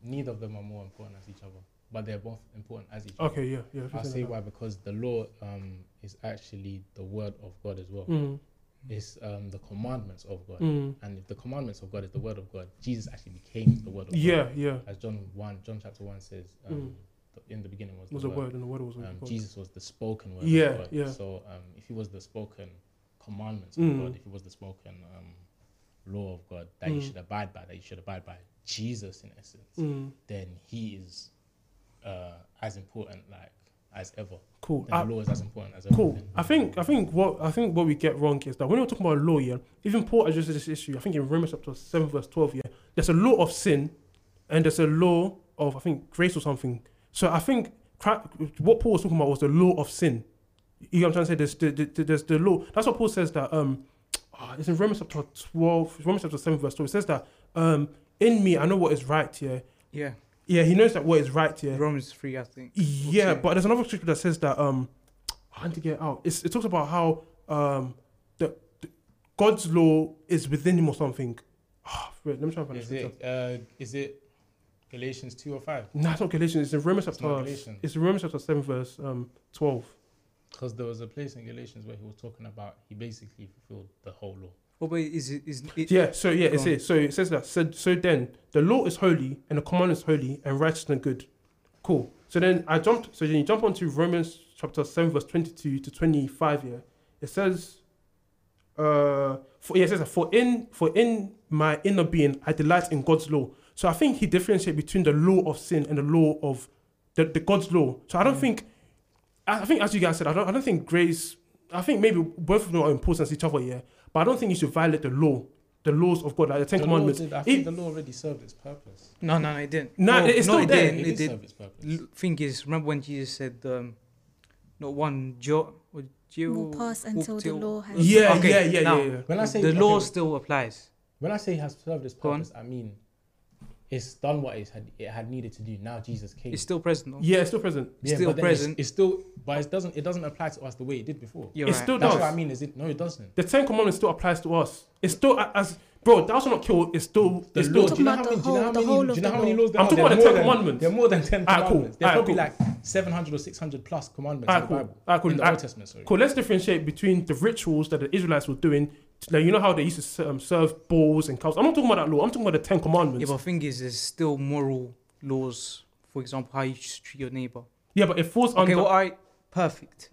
neither of them are more important as each other, but they're both important as each other. Okay. Yeah, yeah. I'll say why because the law um, is actually the word of God as well. Mm. It's um, the commandments of God. Mm. And if the commandments of God is the word of God, Jesus actually became the word of Yeah, God. yeah. Yeah. As John one, John chapter one says, um, the, in the beginning was was the a word, and the word was with Um, God. Jesus was the spoken word Yeah, of God. yeah. So um, if he was the spoken commandments of Mm. God, if he was the spoken um, law of God that you Mm. should abide by, that you should abide by Jesus in essence, Mm. then he is uh, as important like as ever. Cool. Then I- the law is as important as ever. Cool. I think I think what I think what we get wrong is that when we're talking about law, yeah, even Paul addresses this issue. I think in Romans chapter seven verse twelve, yeah, there's a law of sin, and there's a law of I think grace or something. So I think what Paul was talking about was the law of sin. You know what I'm trying to say? There's the, the, there's the law. That's what Paul says that um, ah, it's in Romans chapter twelve, Romans chapter seven verse twelve. It says that um, in me I know what is right. Yeah, Yeah, yeah, he knows that what is right. Yeah, Romans 3, I think. yeah, but there's another scripture that says that um, I need to get out. It's, it talks about how um, the, the God's law is within him or something. Ah, wait, let me try and find Is it uh, is it Galatians two or five? No, it's not Galatians. It's in Romans It's chapter. Galatians. It's in Romans chapter seven verse um twelve. Because there was a place in Galatians where he was talking about he basically fulfilled the whole law. Oh, but is it, is it, Yeah. So yeah, it's it. So it says that. So, so then the law is holy and the command is holy and righteous and good. Cool. So then I jumped. So then you jump onto Romans chapter seven verse twenty-two to twenty-five. Yeah. It says. Uh, for yeah, it says for in for in my inner being I delight in God's law. So I think he differentiates between the law of sin and the law of the, the God's law. So I don't Mm. think, I I think as you guys said, I don't, I don't think grace. I think maybe both of them are important to each other, yeah. But I don't think you should violate the law, the laws of God, like the Ten The Commandments. did- I It- think the law already served its purpose. No, no, no, it didn't. No, no, it's no, still it there. Didn't, It it did did. serve its purpose. Thing is, remember when Jesus said, um, "Not one jot or jot Will pass until the law has. Yeah, Okay, yeah, yeah, now- yeah, yeah. When I say the okay, law still applies." when I say it has served its purpose, I mean it's done what it had it had needed to do. Now Jesus came. It's still present. though. Yeah, it's still present. yeah, still but then it's- present. It's, still, but it doesn't. It doesn't apply to us the way it did before. You're It right. still That's does. what I mean. Is it? No, it doesn't. The Ten Commandments still applies to us. It's still as bro. Thou shalt not kill. It's still. The It's still. Do you know Talking how about many? Do you know how the many? whole Do you know how many laws there I'm are? talking about the more Ten than- Commandments. There are more than ten Alright, cool. commandments. There's Alright, probably cool. like 700 or 600 plus commandments Alright, in the. Bible. Alright, cool. In the Alright, Old Testament, sorry. Cool. Let's differentiate between the rituals that the Israelites were doing. Like you know how they used to um, serve bulls and cows. I'm not talking about that law. I'm talking about the Ten Commandments. Yeah, but thing is, there's still moral laws. For example, how you should treat your neighbor. Yeah, but it falls Okay, under. well, I perfect.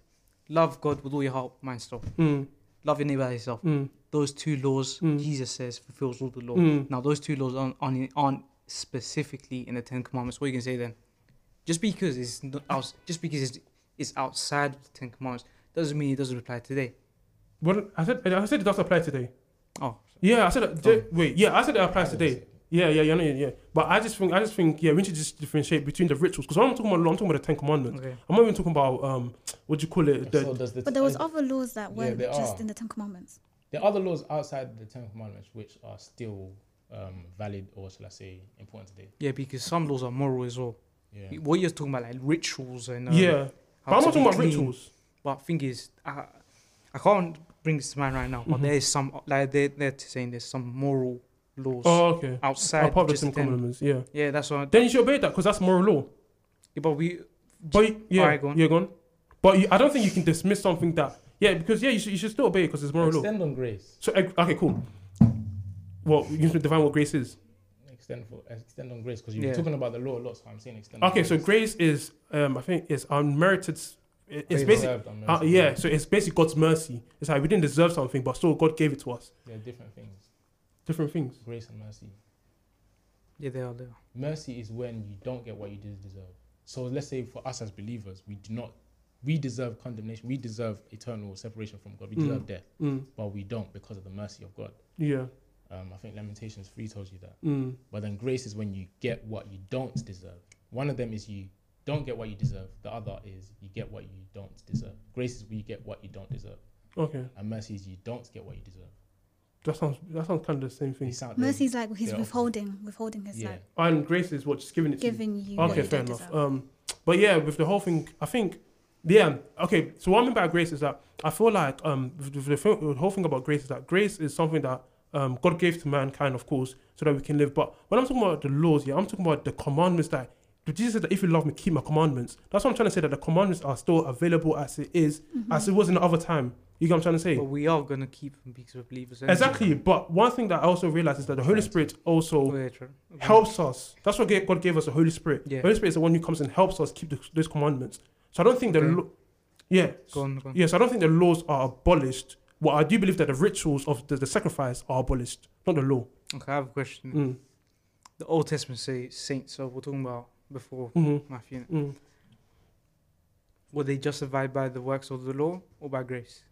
Love God with all your heart, mind, stuff. Mm, Love your neighbor as yourself. mm, Those two laws, Mm. Jesus says, fulfills all the law. mm. Now, those two laws aren't, aren't, aren't specifically in the Ten Commandments. What are you gonna say then? Just because it's not out, just because it's, it's outside of the Ten Commandments doesn't mean it doesn't apply today. What I said? I said it does apply today. Oh, Yeah, I said. That, Oh. Wait, yeah, I said it applies today. Yeah, yeah, yeah, no, yeah, yeah. But I just think, I just think, yeah, we need to just differentiate between the rituals because I'm talking about, law, I'm talking about the Ten Commandments. okay. I'm not even talking about um, what do you call it? The, So does the But there was uh, other laws that weren't there just are. in the Ten Commandments. There are other laws outside the Ten Commandments which are still um, valid, or shall I say, important today. Yeah, because some laws are moral as well. Yeah. What you're talking about, like rituals and um, yeah, but I'm not talking about clean. rituals. But thing is, I, I can't bring this to mind right now. But Mhm. there is some like they're, they're saying there's some moral laws Oh, okay. outside. Apart from the just Ten the Ten. Yeah. Yeah, that's what. Then you should obey that because that's moral law. yeah, but we But you- yeah, Alright, go on. yeah, go on. But you, I don't think you can dismiss something that yeah, because yeah, you should, you should still obey it because it's moral law. Extend on grace. So okay, cool. Well, you can define what grace is. Extend for extend on grace because you Yeah. talking about the law a lot, so I'm saying extend. on Okay, so grace. grace is um, I think it's unmerited. S- it- It's Favor basically uh, yeah, so it's basically God's mercy. It's like we didn't deserve something, but still God gave it to us. They're different things. Different things. Grace and mercy. yeah they are there. Mercy is when you don't get what you did deserve. So let's say for us as believers, we do not, we deserve condemnation. We deserve eternal separation from God. We Mm. deserve death, Mm, but we don't because of the mercy of God. yeah. Um, I think Lamentations three tells you that. Mm, But then grace is when you get what you don't deserve. One of them is you don't get what you deserve. The other is you get what you don't deserve. Grace is where you get what you don't deserve, okay, and mercy is you don't get what you deserve. that sounds that sounds kind of the same thing. sound- they- Mercy is like he's they're opposite. withholding, withholding his Yeah. like And grace is what just giving it to you. giving you. what Okay, you fair don't enough. deserve. Um, but yeah, with the whole thing, I think, yeah, okay. So what I mean by grace is that I feel like um, the, the, the whole thing about grace is that grace is something that um, God gave to mankind, of course, so that we can live. But when I'm talking about the laws, yeah, I'm talking about the commandments that. Jesus said that if you love me, keep my commandments. That's what I'm trying to say. That the commandments are still available as it is, Mm-hmm. as it was in the other time. You get what I'm trying to say? But we are gonna keep them because we're believers. anyway. Exactly. But one thing that I also realize is that the Holy Spirit also yeah, helps us. That's what God gave us the Holy Spirit. Yeah. The Holy Spirit is the one who comes and helps us keep the, those commandments. So I don't think the Okay. lo- yeah Go on, go on. yes I don't think the laws are abolished. Well, I do believe that the rituals of the, the sacrifice are abolished, not the law. Okay, I have a question. Mm. The Old Testament say saints, so we're talking about before Mm-hmm. Matthew. Mm. Were they justified by the works of the law or by grace?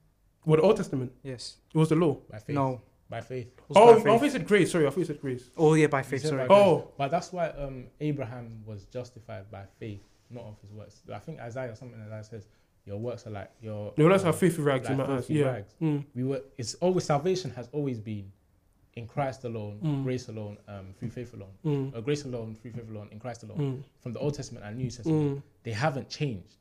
Well, the Old Testament Yes. it was the law. by faith. No. by faith. Was Oh, by I thought you faith. said grace. Sorry, I thought you said grace. Oh yeah, by faith. Sorry. by grace. Oh, But that's why um, Abraham was justified by faith, not of his works. I think Isaiah or something like that says, "Your works are like your." no, let's um, filthy rags in my eyes. Yeah. rags. Mm. We were. It's always salvation has always been in Christ alone, Mm. grace alone, um, through faith alone, Mm. uh, grace alone, through faith alone, in Christ alone. Mm. From the Old Testament and New Testament, Mm. they haven't changed.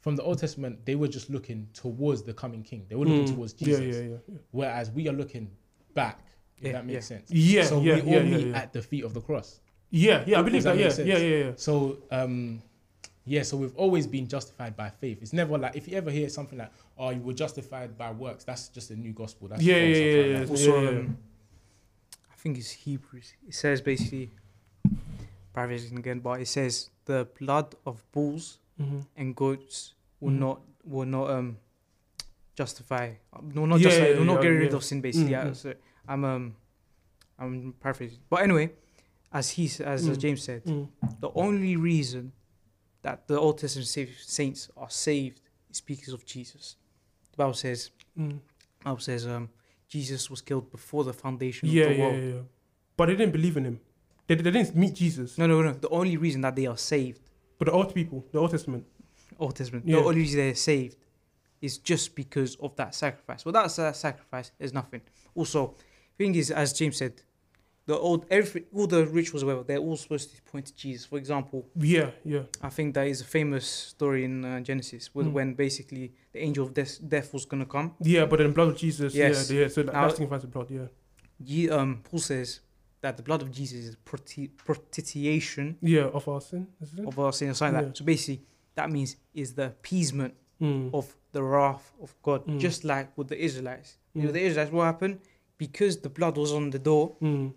From the Old Testament, they were just looking towards the coming King. They were looking Mm. towards Jesus. yeah, yeah, yeah. Whereas we are looking back. If Yeah, that makes sense. Yeah, so we all meet at the feet of the cross. Yeah, yeah, I believe that that. Yeah, yeah, yeah, yeah. So um, yeah, so we've always been justified by faith. It's never like if you ever hear something like, "Oh, you were justified by works," that's just a new gospel. That's Yeah, yeah, yeah, find yeah, yeah, um, think it's Hebrews. It says basically, paraphrasing again, but it says the blood of bulls Mm-hmm. and goats will Mhm. not will not um justify no not Yeah, justify yeah, will not yeah, get rid of sin basically. Yeah, Mhm. so I'm um I'm paraphrasing, but anyway, as he as Mm. James said, Mm. the only reason that the Old Testament sa- saints are saved is because of Jesus. The Bible says, Mm. the Bible says, um, Jesus was killed before the foundation Yeah, of the yeah, world. yeah, yeah. But they didn't believe in him. They, they didn't meet Jesus. No, no, no. The only reason that they are saved, But the old people, the Old Testament. Old Testament, Yeah. the only reason they're saved is just because of that sacrifice. Without that sacrifice, there's nothing. Also, thing is, as James said, the old every all the rituals, whatever, they're all supposed to point to Jesus. For example, Yeah, yeah. I think that is a famous story in uh, Genesis, with Mm. when basically the angel of death, death was gonna come. Yeah, but in blood of Jesus. Yes. Yeah, yeah. So Now- that signifies the blood. Yeah. Ye, um, Paul says that the blood of Jesus is propiti- propitiation Yeah, of our sin. Of our sin something like Yeah. that. So basically, that means is the appeasement Mm. of the wrath of God, Mm. just like with the Israelites. You know, Mm. the Israelites, what happened? Because the blood was on the door, Mm.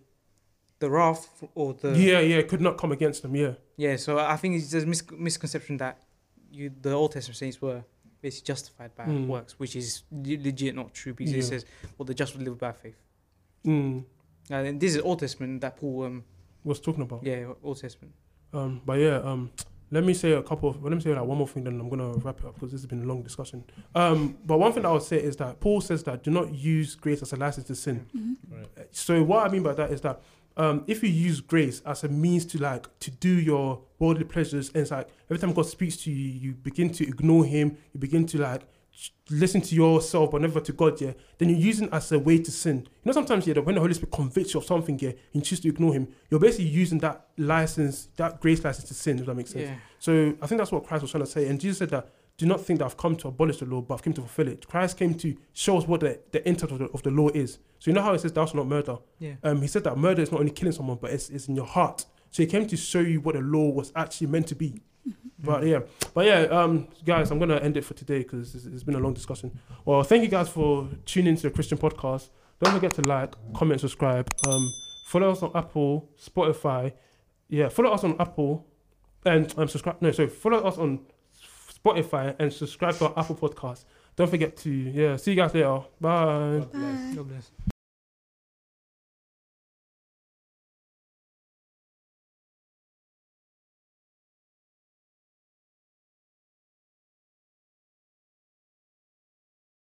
The wrath or the yeah, yeah. Could not come against them. Yeah. yeah. So I think it's just mis- misconception that you the Old Testament saints were basically justified by Mm. works, which is legit not true because Yeah. it says, "Well, the just will live by faith." Mm. And this is Old Testament that Paul, um, Was talking about. yeah, Old Testament. Um, but yeah, um, let me say a couple of, well, let me say like one more thing, then I'm gonna wrap it up because this has been a long discussion. Um, but one thing I would say is that Paul says that do not use grace as a license to sin. Mhm. Right. So what I mean by that is that um, if you use grace as a means to like to do your worldly pleasures, and it's like every time God speaks to you, you begin to ignore Him, you begin to like listen to yourself but never to God. Yeah, then you're using it as a way to sin. You know, sometimes yeah, when the Holy Spirit convicts you of something, yeah, and you choose to ignore Him, you're basically using that license, that grace license to sin. If that makes sense. Yeah, So I think that's what Christ was trying to say. And Jesus said that do not think that I've come to abolish the law, but I've come to fulfill it. Christ came to show us what the, the intent of the, of the law is. So you know how it says thou shalt not murder? yeah. Um, he said that murder is not only killing someone, but it's, it's in your heart. So he came to show you what the law was actually meant to be. But yeah, but yeah, um, guys, I'm gonna end it for today because it's, it's been a long discussion. Well, thank you guys for tuning into the Christian podcast. Don't forget to like, comment, subscribe. Um, follow us on Apple, Spotify. Yeah, follow us on Apple and um, subscribe. No, so follow us on Spotify and subscribe to our Apple podcast. Don't forget to yeah. See you guys later. Bye. God bless. God bless.